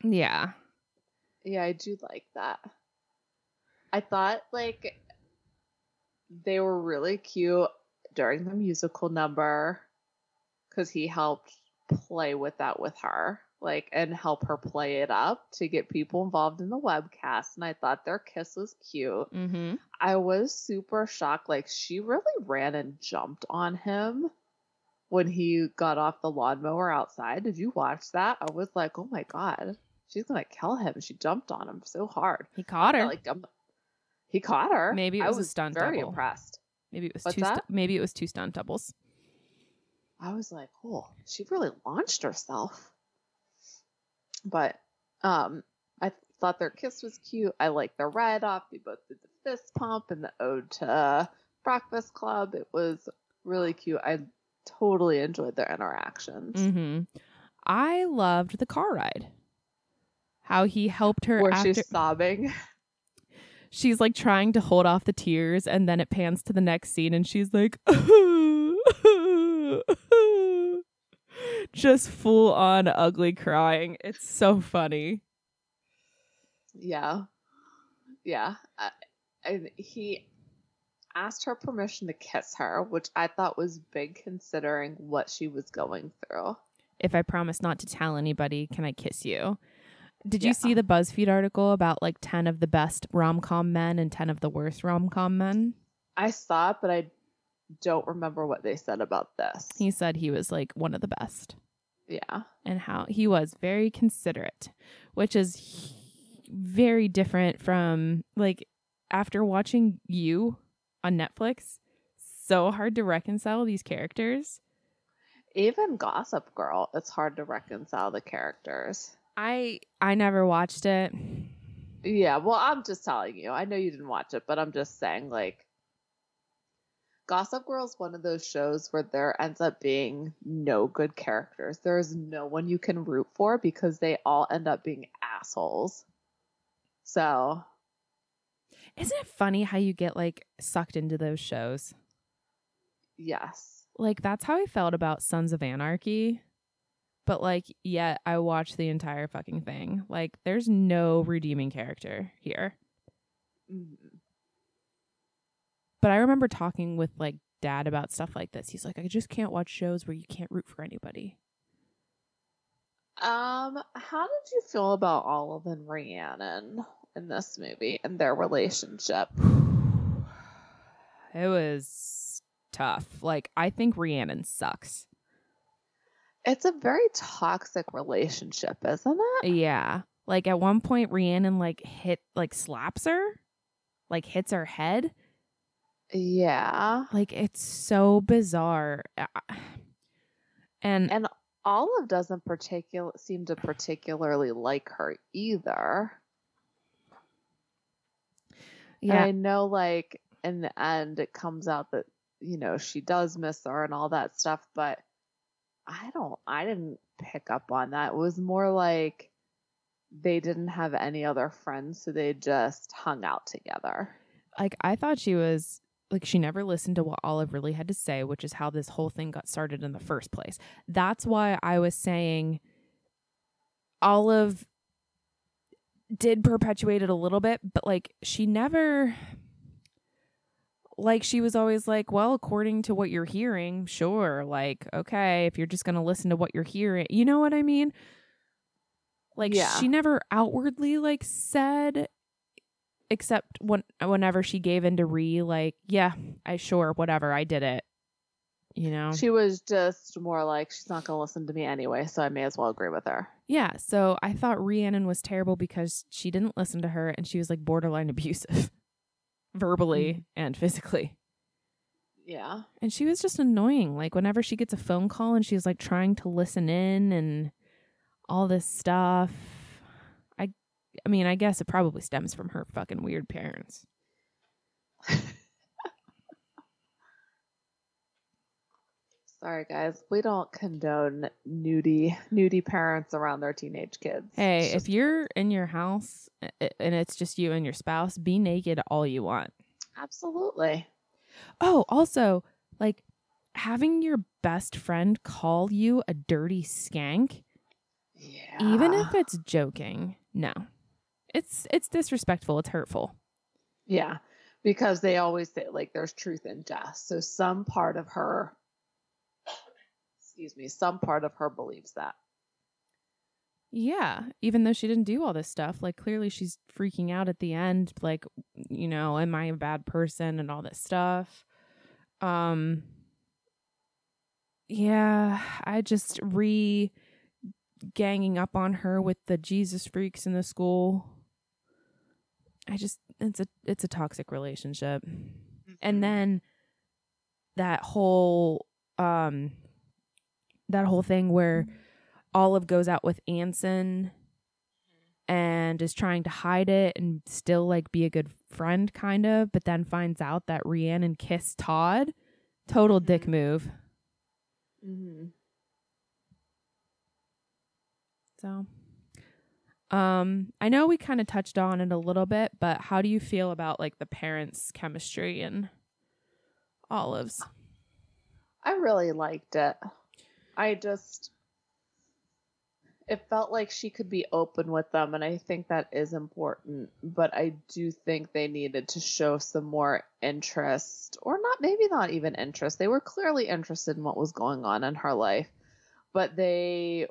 yeah. Yeah, I do like that. I thought like they were really cute during the musical number because he helped play with that with her, like, and help her play it up to get people involved in the webcast. And I thought their kiss was cute. Mm-hmm. I was super shocked. Like, she really ran and jumped on him when he got off the lawnmower outside. Did you watch that? I was like, oh my God, she's going to kill him. She jumped on him so hard. He caught her. Like, um, he caught her. Maybe it I was a stunt very double. impressed. Maybe it was What's two. Stu- maybe it was two stunt doubles. I was like, oh, she really launched herself. But um, I thought their kiss was cute. I liked their ride off. They both did the fist pump and the ode to Breakfast Club. It was really cute. I totally enjoyed their interactions. hmm I loved the car ride. How he helped her Where after she's sobbing. she's like trying to hold off the tears, and then it pans to the next scene, and she's like, just full on ugly crying. It's so funny. Yeah. Yeah. I, and he asked her permission to kiss her, which I thought was big considering what she was going through. If I promise not to tell anybody, can I kiss you? Did you Yeah. see the BuzzFeed article about like 10 of the best rom com men and 10 of the worst rom com men? I saw it, but I don't remember what they said about this. He said he was like one of the best. Yeah. and how he was very considerate, which is very different from like after watching you on Netflix. So hard to reconcile these characters. Even Gossip Girl, it's hard to reconcile the characters. I I never watched it. Yeah, well, I'm just telling you. I know you didn't watch it, but I'm just saying, like, Gossip Girl is one of those shows where there ends up being no good characters. There is no one you can root for because they all end up being assholes. So, Isn't it funny how you get like sucked into those shows? yes. Like that's how I felt about Sons of Anarchy. But like yet I watched the entire fucking thing. Like there's no redeeming character here. Mhm. But I remember talking with like dad about stuff like this. He's like, I just can't watch shows where you can't root for anybody. Um, how did you feel about Olive and Rhiannon in this movie and their relationship? It was tough. Like I think Rhiannon sucks. It's a very toxic relationship, isn't it? Yeah. Like at one point Rhiannon like hit like slaps her, like hits her head. Yeah. Like it's so bizarre. Uh, And And Olive doesn't particular seem to particularly like her either. And yeah, I know like in the end it comes out that, you know, she does miss her and all that stuff, but I don't I didn't pick up on that. It was more like they didn't have any other friends, so they just hung out together. like I thought she was like she never listened to what Olive really had to say, which is how this whole thing got started in the first place. That's why I was saying Olive did perpetuate it a little bit, but like she never like she was always like, well, according to what you're hearing, sure, like okay, if you're just going to listen to what you're hearing, you know what I mean? Like Yeah. she never outwardly like said except when whenever she gave in to Ree like, yeah, I sure, whatever, I did it. You know? She was just more like she's not going to listen to me anyway, so I may as well agree with her. yeah, so I thought Rhiannon was terrible because she didn't listen to her and she was like borderline abusive verbally mm-hmm. and physically. Yeah. And she was just annoying. Like whenever she gets a phone call and she's like trying to listen in and all this stuff. I mean, I guess it probably stems from her fucking weird parents. Sorry, guys. We don't condone nudie nudie parents around their teenage kids. Hey, It's if you're in your house and it's just you and your spouse, be naked all you want. absolutely. Oh, also, like having your best friend call you a dirty skank, Yeah. even if it's joking. No. It's it's disrespectful, it's hurtful. Yeah, because they always say like there's truth in jest. So some part of her, excuse me, some part of her believes that. Yeah, even though she didn't do all this stuff, like clearly she's freaking out at the end, like, you know, am I a bad person and all this stuff. Um Yeah, I just Ree ganging up on her with the Jesus freaks in the school. I just it's a it's a toxic relationship. And then that whole um that whole thing where Olive goes out with Anson and is trying to hide it and still like be a good friend kind of, but then finds out that Rhiannon kissed Todd. Total dick Mhm. move. hmm So um I know we kind of touched on it a little bit, but how do you feel about like the parents' chemistry and Olive's? I really liked it. I just it felt like she could be open with them and I think that is important, but I do think they needed to show some more interest or not maybe not even interest. They were clearly interested in what was going on in her life, but they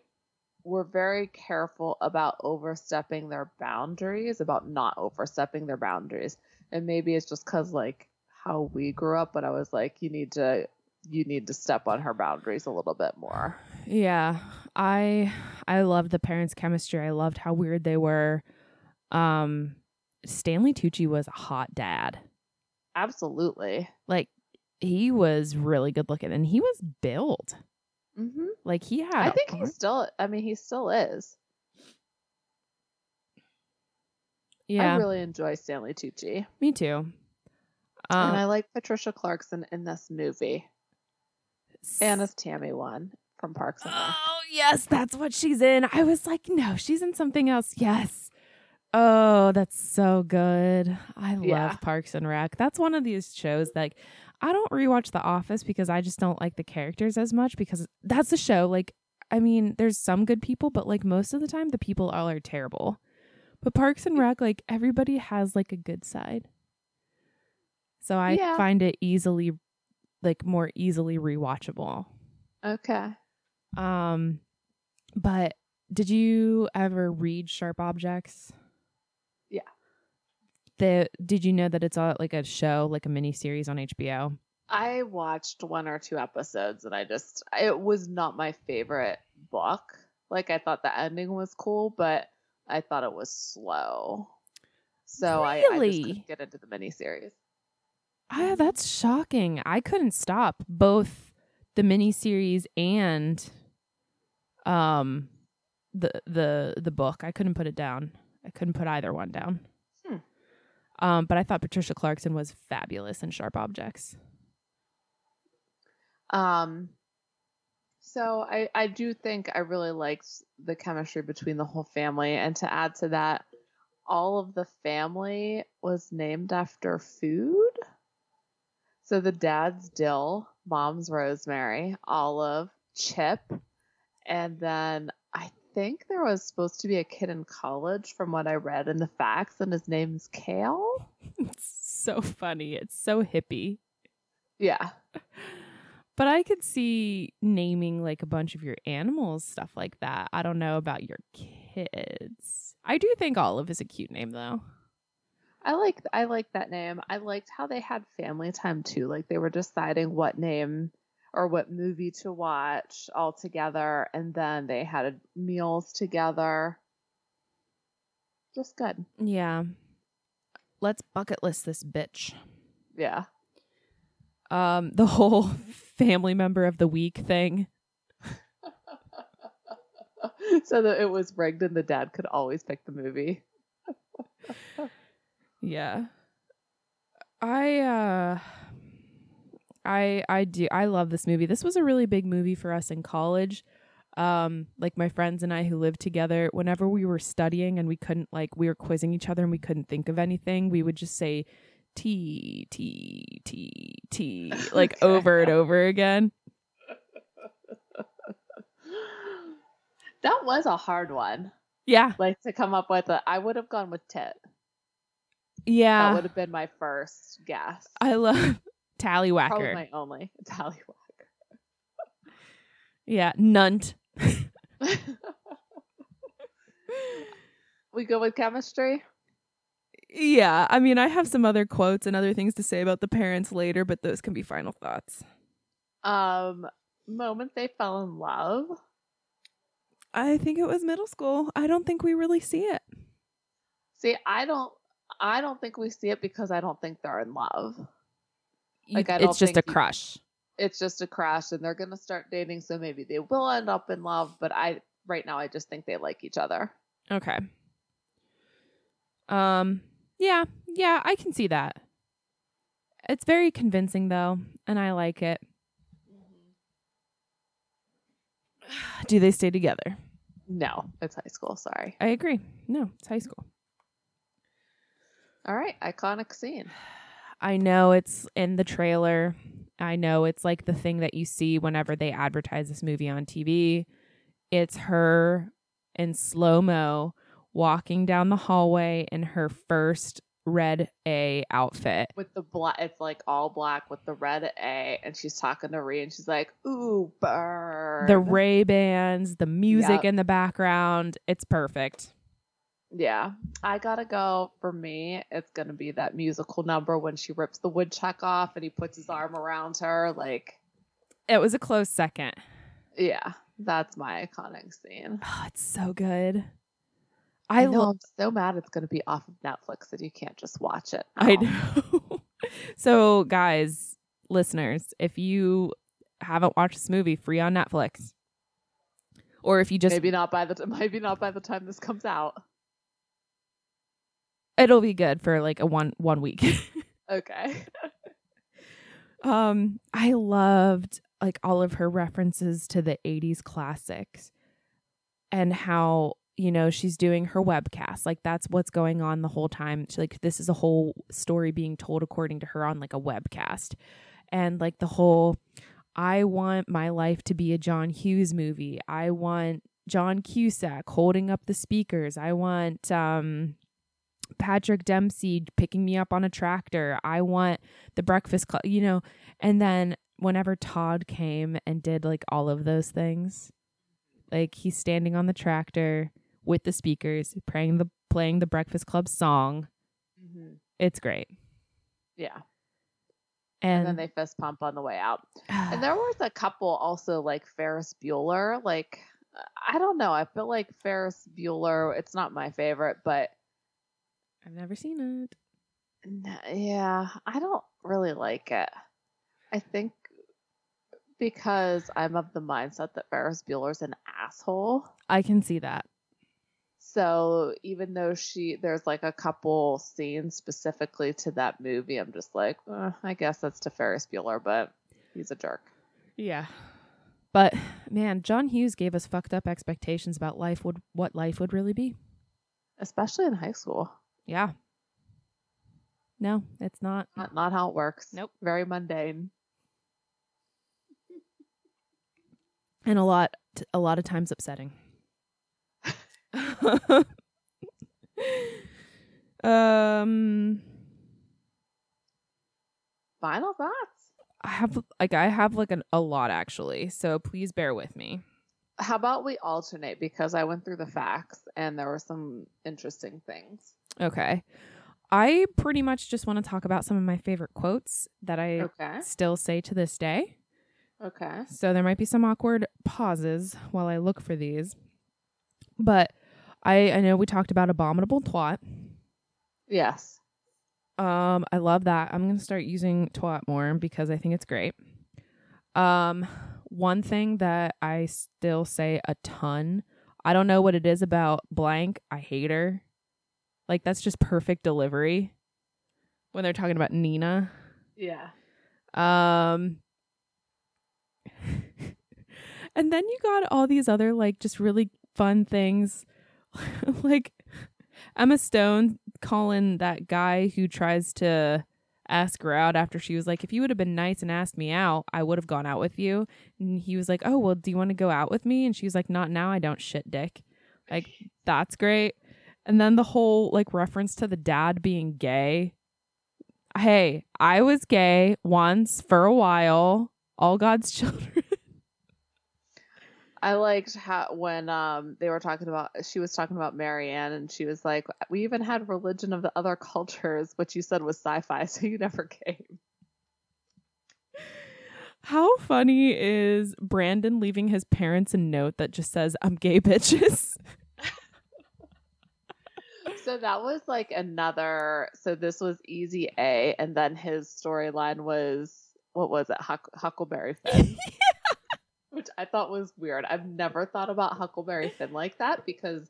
were very careful about overstepping their boundaries, about not overstepping their boundaries. And maybe it's just cuz like how we grew up, but I was like you need to you need to step on her boundaries a little bit more. Yeah, I I loved the parents' chemistry. I loved how weird they were. Um, Stanley Tucci was a hot dad. Absolutely. Like he was really good looking, and he was built. Hmm Like he had. I think arm- he still. I mean, he still is. Yeah, I really enjoy Stanley Tucci, me too. and Um, I like Patricia Clarkson in this movie, and as Tammy one from Parks and Rec. Oh yes, that's what she's in. I was like, no, she's in something else. Yes. Oh, that's so good. I love Yeah. Parks and Rec. That's one of these shows that like, I don't rewatch The Office because I just don't like the characters as much because that's the show like I mean, there's some good people, but like most of the time the people all are terrible. But Parks and Rec, like everybody has like a good side. So I Yeah. find it easily like more easily rewatchable. Okay. Um, but did you ever read Sharp Objects? The did you know that it's a, like a show, like a mini series on HBO? I watched one or two episodes, and I just it was not my favorite book. Like I thought the ending was cool, but I thought it was slow. So I, I just couldn't get into the miniseries. Ah, that's shocking. I couldn't stop both the mini series and um the the the book. I couldn't put it down. I couldn't put either one down. Um, but I thought Patricia Clarkson was fabulous in Sharp Objects. Um, so I I do think I really liked the chemistry between the whole family, and to add to that, all of the family was named after food. So the dad's Dill, mom's Rosemary, Olive, Chip, and then think there was supposed to be a kid in college from what I read in the facts, and his name's Kale. It's so funny. It's so hippie. Yeah. But I could see naming like a bunch of your animals, stuff like that. I don't know about your kids. I do think Olive is a cute name though. I like I like that name. I liked how they had family time too. Like they were deciding what name or what movie to watch all together, and then they had meals together. Just good. Yeah. Let's bucket list this bitch. Yeah. Um, the whole family member of the week thing. so that it was rigged and the dad could always pick the movie. Yeah. I uh I I do I love this movie. This was a really big movie for us in college. Um like my friends and I who lived together, whenever we were studying and we couldn't like we were quizzing each other and we couldn't think of anything, we would just say T T T T like Okay. over and over again. That was a hard one. Yeah. Like to come up with a I would have gone with tit. Yeah. That would have been my first guess. I love Probably my only tallywhack. Yeah, Nunt. we go with chemistry. Yeah, I mean, I have some other quotes and other things to say about the parents later, but those can be final thoughts. Um, moment they fell in love. I think it was middle school. I don't think we really see it. See, I don't. I don't think we see it because I don't think they're in love. You- Like, it's just a you- crush. It's just a crush, and they're gonna start dating. So maybe they will end up in love. But I, right now, I just think they like each other. Okay. Um, yeah, yeah, I can see that. It's very convincing though, and I like it. Do they stay together? No, it's high school. Sorry. I agree. No, it's high school. All right, iconic scene. I know it's in the trailer. I know it's like the thing that you see whenever they advertise this movie on TV. It's her in slow mo walking down the hallway in her first red A outfit. with the black it's like all black with the red A and she's talking to Ree and she's like, Ooh, burn. The Ray Bans, the music Yep. in the background. It's perfect. Yeah. I gotta go. For me, it's gonna be that musical number when she rips the woodchuck off and he puts his arm around her. Like, It was a close second. yeah, that's my iconic scene. Oh, it's so good. I, I know love I'm so mad it's gonna be off of Netflix and you can't just watch it. I know. so, guys, listeners, if you haven't watched this movie, free on Netflix, or if you just, maybe not by the t- maybe not by the time this comes out. It'll be good for like a one one week. Okay. um, I loved like all of her references to the '80s classics, and how you know she's doing her webcast. Like that's what's going on the whole time. She, like this is a whole story being told according to her on like a webcast, and like the whole. I want my life to be a John Hughes movie. I want John Cusack holding up the speakers. I want um Patrick Dempsey picking me up on a tractor. I want the Breakfast Club, you know. And then whenever Todd came and did like all of those things, like he's standing on the tractor with the speakers, playing the playing the Breakfast Club song. hmm It's great. Yeah. And, And then they fist pump on the way out. And there was a couple also like Ferris Bueller. Like I don't know. I feel like Ferris Bueller. It's not my favorite, but I've never seen it. n- yeah, I don't really like it. I think because I'm of the mindset that Ferris Bueller's an asshole. I can see that. So even though she there's like a couple scenes specifically to that movie, I'm just like, uh, I guess that's to Ferris Bueller, but he's a jerk. Yeah. But man, John Hughes gave us fucked up expectations about life would what life would really be. Especially in high school. Yeah. No, it's not. Not not how it works. Nope. Very mundane. and a lot a lot of times upsetting um Final thoughts. i have like i have like an, a lot actually so please bear with me How about we alternate because I went through the facts and there were some interesting things. Okay. I pretty much just want to talk about some of my favorite quotes that I Okay. still say to this day. Okay. So there might be some awkward pauses while I look for these. But I, I know we talked about abominable twat. Yes. Um, I love that. I'm gonna start using twat more because I think it's great. Um, one thing that I still say a ton. I don't know what it is about blank. I hate her. Like that's just perfect delivery when they're talking about Nina. Yeah. Um and then you got all these other like just really fun things. Like Emma Stone calling that guy who tries to ask her out after she was like if you would have been nice and asked me out I would have gone out with you. And he was like oh well do you want to go out with me? And she was like not now I don't shit dick. Like that's great and then the whole like reference to the dad being gay hey, I was gay once for a while. All God's children. I liked how when um they were talking about she was talking about Marianne and she was like, We even had religion of the other cultures, which you said was sci-fi, so you never came. How funny is Brandon leaving his parents a note that just says, I'm gay bitches? So that was like another. So this was Easy A, and then his storyline was what was it? Huck, Huckleberry Finn, which I thought was weird. I've never thought about Huckleberry Finn like that because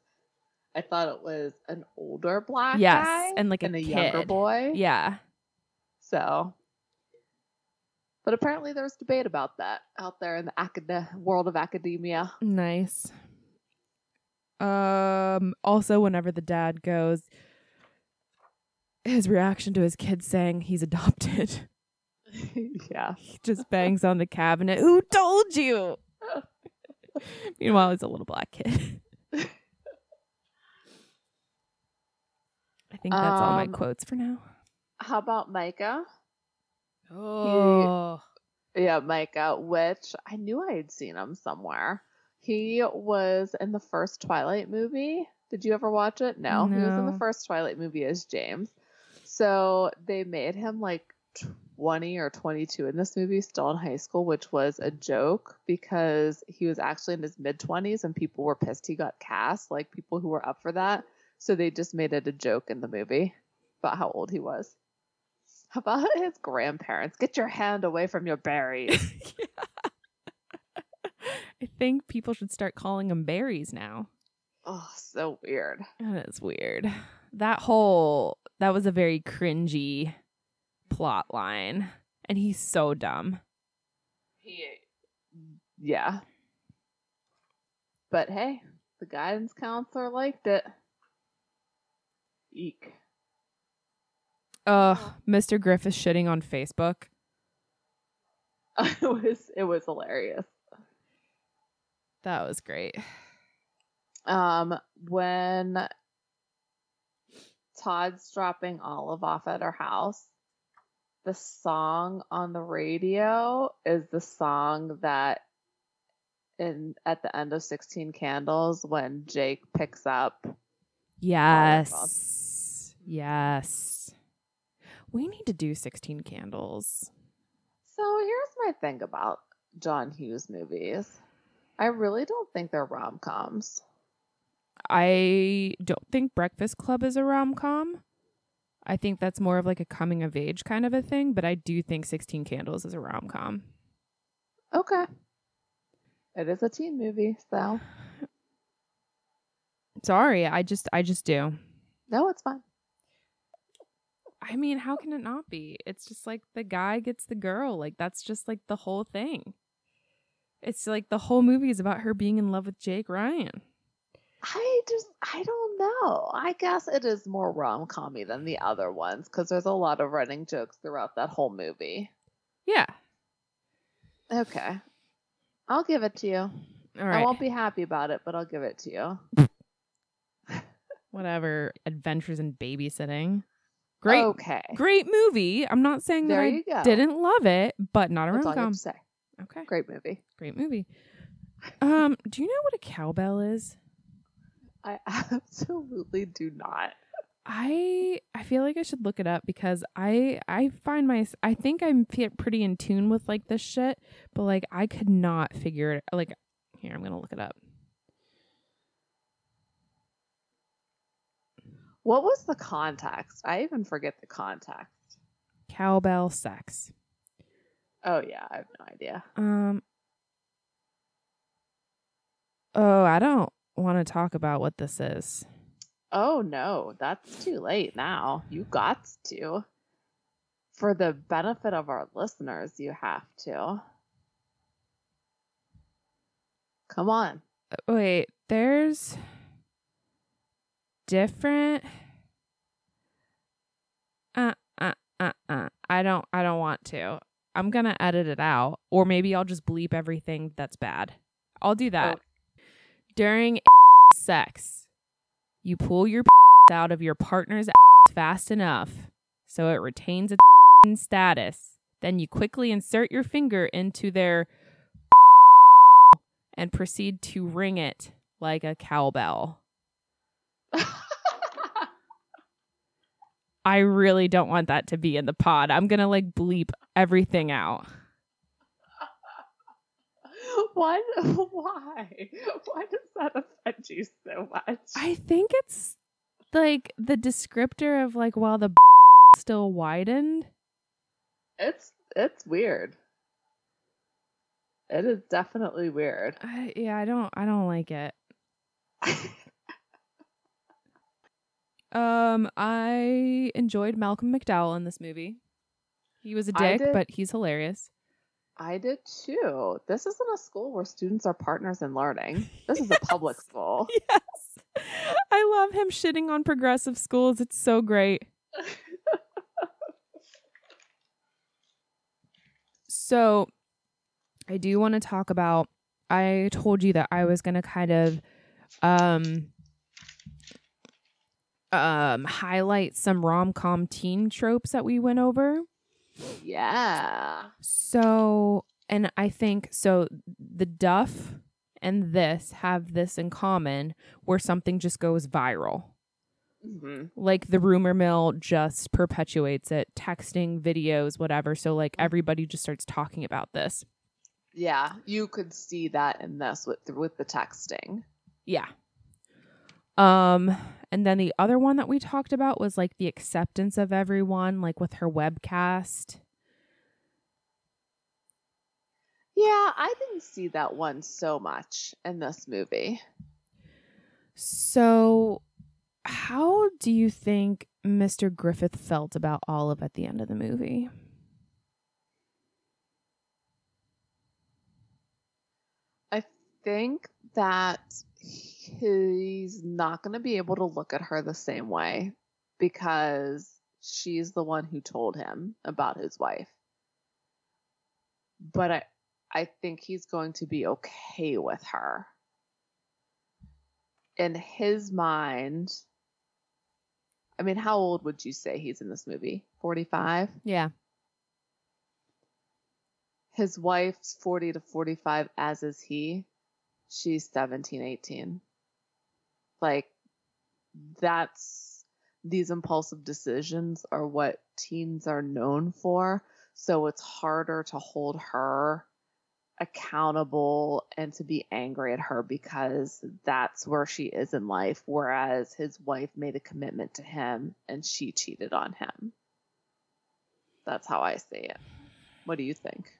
I thought it was an older black Yes, guy and like a and a younger boy. yeah. So, but apparently there's debate about that out there in the acad- world of academia. Nice. Um also whenever the dad goes his reaction to his kid saying he's adopted. yeah. He just bangs on the cabinet. Who told you? Meanwhile, he's a little black kid. I think that's all my Um, quotes for now. How about Micah? Oh, Yeah, Micah, which I knew I had seen him somewhere. He was in the first Twilight movie. Did you ever watch it? No, he was in the first Twilight movie as James. So they made him like 20 or 22 in this movie, still in high school, which was a joke because he was actually in his mid 20s and people were pissed he got cast, like people who were up for that. So they just made it a joke in the movie about how old he was. How about his grandparents? Get your hand away from your berries. I think people should start calling them berries now. oh, so weird. That is weird. That whole that was a very cringy plot line, and he's so dumb. He, yeah. But hey, the guidance counselor liked it. Eek. Ugh, Mr. Griff is shitting on Facebook. it was it was hilarious. That was great. Um, when Todd's dropping Olive off at her house, the song on the radio is the song that in at the end of 16 Candles when Jake picks up Yes. Yes. We need to do 16 candles. So here's my thing about John Hughes movies. I really don't think they're rom coms. I don't think Breakfast Club is a rom com. I think that's more of like a coming of age kind of a thing, but I do think 16 Candles is a rom com. Okay. It is a teen movie, so Sorry, I just I just do. no, it's fine. I mean, how can it not be? It's just like the guy gets the girl. Like that's just like the whole thing. It's like the whole movie is about her being in love with Jake Ryan. I just I don't know. I guess it is more rom commy than the other ones because there's a lot of running jokes throughout that whole movie. Yeah. Okay. I'll give it to you. All I won't be happy about it, but I'll give it to you. Whatever. Adventures in babysitting. Great. Okay. Great movie. I'm not saying There that I didn't love it, but not a rom all you have com. To. Okay. Great movie. Great movie. Um, do you know what a cowbell is? I absolutely do not. I I feel like I should look it up because I I find my I think I'm pretty in tune with like this shit, but like I could not figure it. Like here, I'm gonna look it up. What was the context? I even forget the context. Cowbell sex. Oh yeah, I have no idea. Um. Oh, I don't want to talk about what this is. Oh no, that's too late now. You got to. For the benefit of our listeners, you have to. Come on. Wait, there's different. Uh, uh, uh, uh. I don't. I don't want to. I'm gonna edit it out, or maybe I'll just bleep everything that's bad. I'll do that. During sex, you pull your out of your partner's fast enough so it retains its status. Then you quickly insert your finger into their and proceed to ring it like a cowbell. I really don't want that to be in the pod. I'm going to like bleep everything out. Why? Why? Why does that offend you so much? I think it's like the descriptor of like while the still widened. It's it's weird. It is definitely weird. I, yeah, I don't I don't like it. Um, I enjoyed Malcolm McDowell in this movie. He was a dick, did- but he's hilarious. I did too. This isn't a school where students are partners in learning. This is a public school. Yes. I love him shitting on progressive schools. It's so great. So, I do want to talk about I told you that I was going to kind of um um highlight some rom-com teen tropes that we went over. Yeah. So, and I think so the Duff and this have this in common where something just goes viral. hmm Like the rumor mill just perpetuates it, texting, videos, whatever. So, like, everybody just starts talking about this. Yeah, you could see that in this with with the texting. Yeah. Um, and then the other one that we talked about was like the acceptance of everyone, like with her webcast. Yeah, I didn't see that one so much in this movie. So, how do you think Mr. Griffith felt about Olive at the end of the movie? I think that he's not going to be able to look at her the same way because she's the one who told him about his wife. But I I think he's going to be okay with her. In his mind, I mean, how old would you say he's in this movie? 45? Yeah. His wife's 40 to 45, as is he. She's 17, 18. Like, that's these impulsive decisions are what teens are known for. So it's harder to hold her accountable and to be angry at her because that's where she is in life. Whereas his wife made a commitment to him and she cheated on him. That's how I see it. What do you think?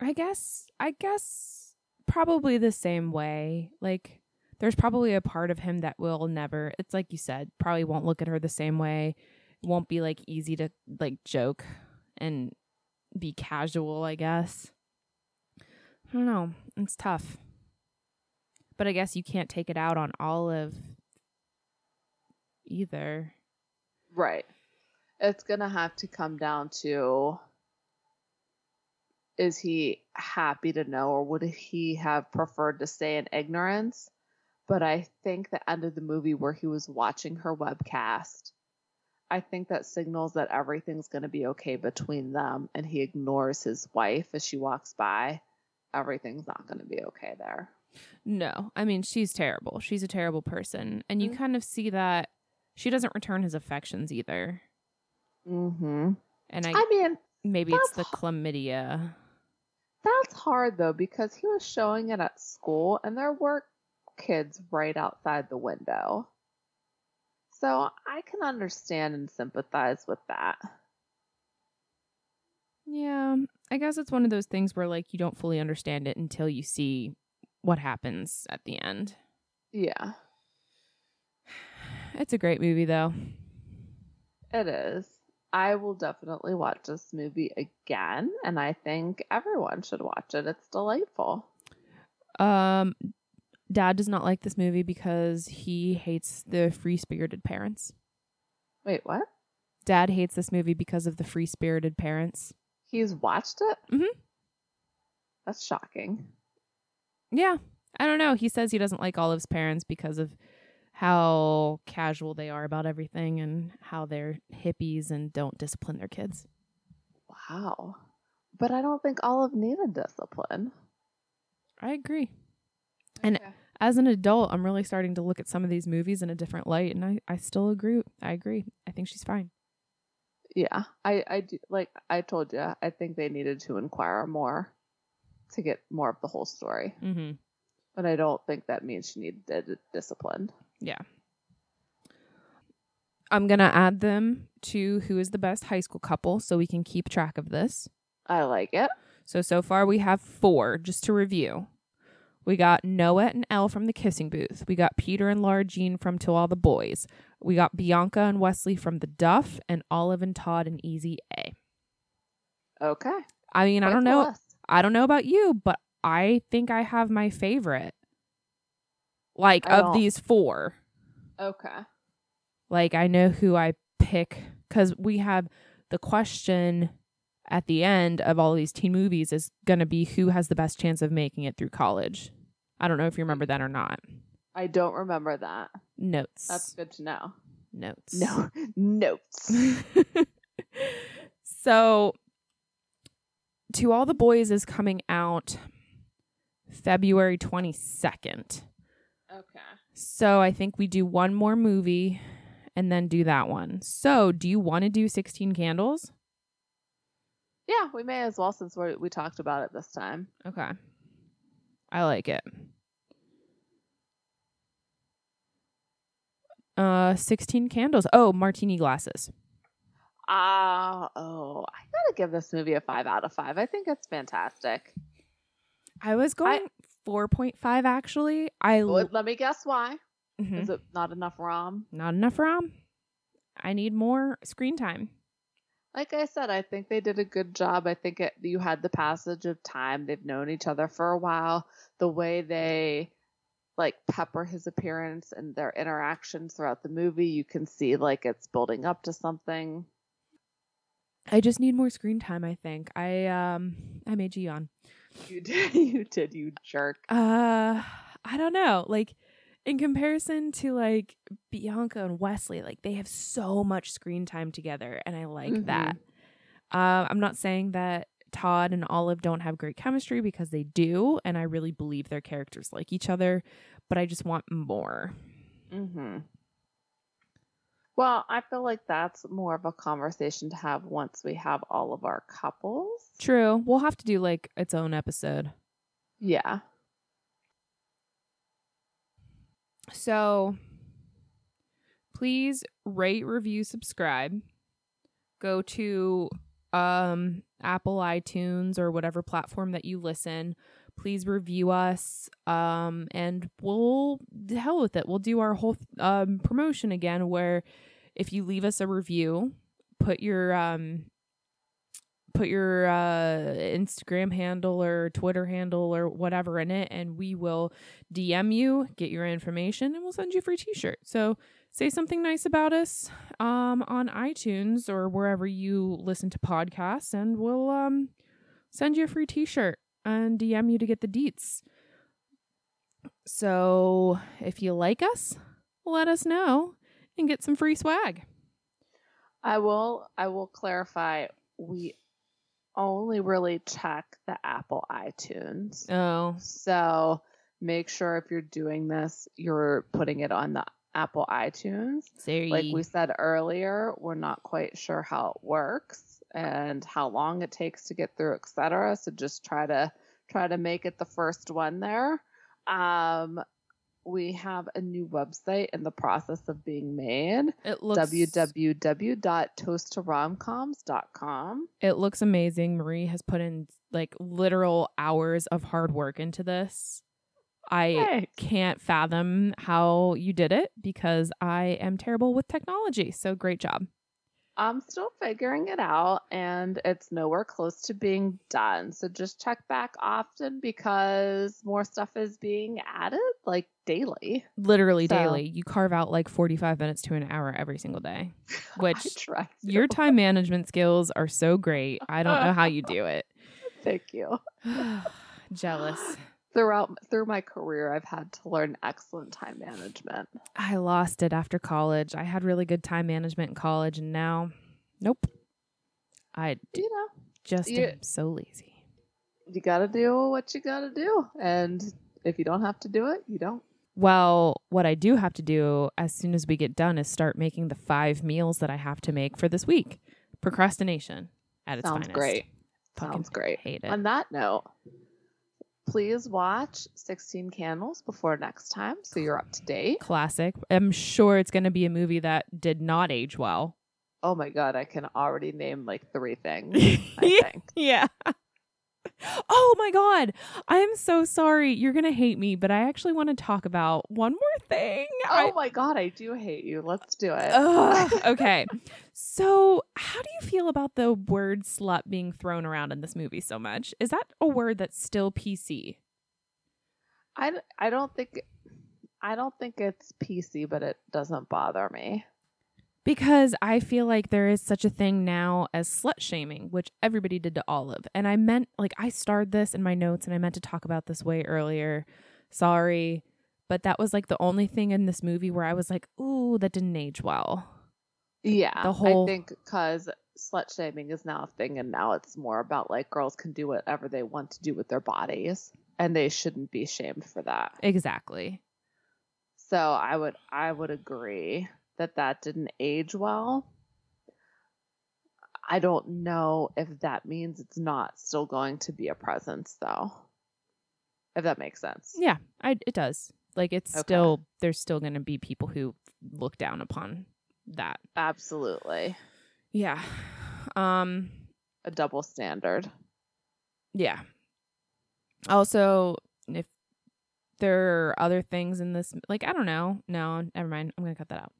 I guess I guess probably the same way. Like there's probably a part of him that will never it's like you said, probably won't look at her the same way. Won't be like easy to like joke and be casual, I guess. I don't know. It's tough. But I guess you can't take it out on Olive either. Right. It's going to have to come down to is he happy to know or would he have preferred to stay in ignorance? But I think the end of the movie where he was watching her webcast, I think that signals that everything's going to be okay between them and he ignores his wife as she walks by. Everything's not going to be okay there. No, I mean, she's terrible. She's a terrible person. And you Mhm. kind of see that she doesn't return his affections either. Mm-hmm. And I, I mean, maybe it's the chlamydia. That's hard though because he was showing it at school and there were kids right outside the window. So I can understand and sympathize with that. Yeah, I guess it's one of those things where like you don't fully understand it until you see what happens at the end. Yeah, It's a great movie though. it is. I will definitely watch this movie again, and I think everyone should watch it. It's delightful. Um Dad does not like this movie because he hates the free-spirited parents. Wait, what? Dad hates this movie because of the free-spirited parents. He's watched it? Mm-hmm. That's shocking. Yeah, I don't know. He says he doesn't like Olive's parents because of how casual they are about everything and how they're hippies and don't discipline their kids. Wow. But I don't think Olive needed discipline. I agree. And- As an adult, I'm really starting to look at some of these movies in a different light and I, I still agree. I agree. I think she's fine. Yeah, I, I do, like I told you, I think they needed to inquire more to get more of the whole story. Mm-hmm. But I don't think that means she needed discipline. Yeah. I'm going to add them to who is the best high school couple so we can keep track of this. I like it. So, so far we have four, just to review. We got Noah and Elle from The Kissing Booth. We got Peter and Lara Jean from To All the Boys. We got Bianca and Wesley from The Duff, and Olive and Todd and Easy A. Okay. I mean, I don't know. list. I don't know about you, but I think I have my favorite. Like, I of don't- these four. Okay. Like I know who I pick because we have the question at the end of all these teen movies is going to be who has the best chance of making it through college. I don't know if you remember that or not. I don't remember that. Notes. That's good to know. notes. No notes. so, To All the Boys is coming out February 22nd. Okay. So, I think we do one more movie and then do that one. So, do you want to do 16 Candles? Yeah, we may as well since we we talked about it this time. Okay. I like it. Uh 16 candles. Oh, martini glasses. Ah, oh, I gotta give this movie a five out of five. I think it's fantastic. I was going 4.5 actually. I Well, let me guess why. Mhm. Is it not enough rom? not enough rom. I need more screen time. Like I said, I think they did a good job. I think it, you had the passage of time. They've known each other for a while. The way they like pepper his appearance and their interactions throughout the movie, you can see like it's building up to something. I just need more screen time, I think. I um I made you yawn. You did, you did, you jerk. Uh I don't know. Like in comparison to like Bianca and Wesley, like they have so much screen time together and I like Mhm. that. Uh, I'm not saying that Todd and Olive don't have great chemistry because they do and I really believe their characters like each other, but I just want more. Mm-hmm. Well, I feel like that's more of a conversation to have once we have all of our couples. True. We'll have to do like its own episode. Yeah. So please rate, review, subscribe. Go to um Apple iTunes or whatever platform that you listen. Please review us. Um and we'll hell with it. We'll do our whole um promotion again where if you leave us a review, put your um put your uh Instagram handle or Twitter handle or whatever in it and we will DM you, get your information, and we'll send you a free t shirt. So say something nice about us um, on iTunes or wherever you listen to podcasts, and we'll um, send you a free t shirt and DM you to get the deets. So if you like us, let us know and get some free swag. I will I will clarify we only really check the Apple iTunes. Oh, So make sure if you're doing this, you're putting it on the Apple iTunes. sorry. Like we said earlier, we're not quite sure how it works and how long it takes to get through, etc. So just try to try to make it the first one there. Um, we have a new website in the process of being made it looks www.toasttoromcoms.com. It looks amazing. Marie has put in like literal hours of hard work into this. I Thanks. can't fathom how you did it because I am terrible with technology. So great job. I'm still figuring it out and it's nowhere close to being done. So just check back often because more stuff is being added like daily. Literally So- daily. You carve out like 45 minutes to an hour every single day, which your time management skills are so great. I don't know how you do it. Thank you. Jealous. Throughout through my career, I've had to learn excellent time management. I lost it after college. I had really good time management in college and now, nope. i You know, just You- am so lazy. you got to do what you got to do, and if you don't have to do it, you don't. Well, what I do have to do as soon as we get done is start making the five meals that I have to make for this week. Procrastination at its Sounds finest. great. Fucking Sounds great. Hate it. On that note, please watch 16 Candles before next time so you're up to date. Classic. I'm sure it's going to be a movie that did not age well. Oh my god, I can already name like three things, I think. yeah. Oh my god. I am so sorry. You're going to hate me, but I actually want to talk about one more thing. Oh I- my god, I do hate you. Let's do it. Ugh, okay. So, how do you feel about the word slut being thrown around in this movie so much? Is that a word that's still PC? I, I don't think I don't think it's PC, but it doesn't bother me. Because I feel like there is such a thing now as slut shaming, which everybody did to Olive. And I meant, like, I starred this in my notes and I meant to talk about this way earlier. Sorry. But that was like the only thing in this movie where I was like, ooh, that didn't age well. Yeah, The whole- I think because slut shaming is now a thing, and now it's more about like girls can do whatever they want to do with their bodies, and they shouldn't be shamed for that. Exactly. So I would I would agree that that didn't age well. I don't know if that means it's not still going to be a presence though. If that makes sense. Yeah, I, it does. Like, it's Okay. still, there's still going to be people who look down upon that. Absolutely. Yeah. Um, A double standard. Yeah. Also, if there are other things in this, like I don't know. No, never mind. I'm gonna cut that out.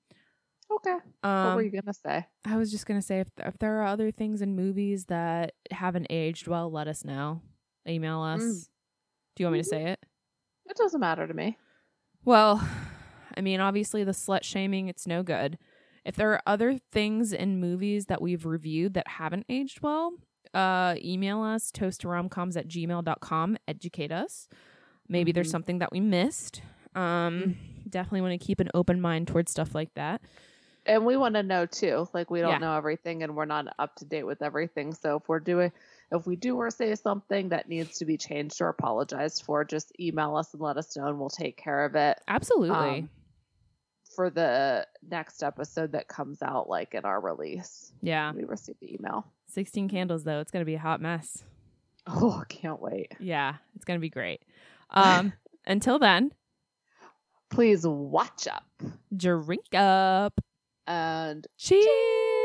Okay. what were you Um, gonna say? I was just gonna say if if there are other things in movies that haven't aged well, let us know. Email us. Mm. Do you want me to say it? It doesn't matter to me. Well, I mean, obviously the slut shaming, it's no good. If there are other things in movies that we've reviewed that haven't aged well, uh, email us, toasttoromcoms at gmail.com, educate us. Maybe there's Mhm. something that we missed. Um, definitely want to keep an open mind towards stuff like that. And we want to know too like we don't Yeah. know everything and we're not up to date with everything so if we're doing if we do or say something that needs to be changed or apologized for just email us and let us know and we'll take care of it Absolutely. Um, for the next episode that comes out like in our release yeah. we receive the email 16 candles, though. It's going to be a hot mess. oh can't wait Yeah. It's going to be great. Um, until then, please watch up drink up. And Cheers.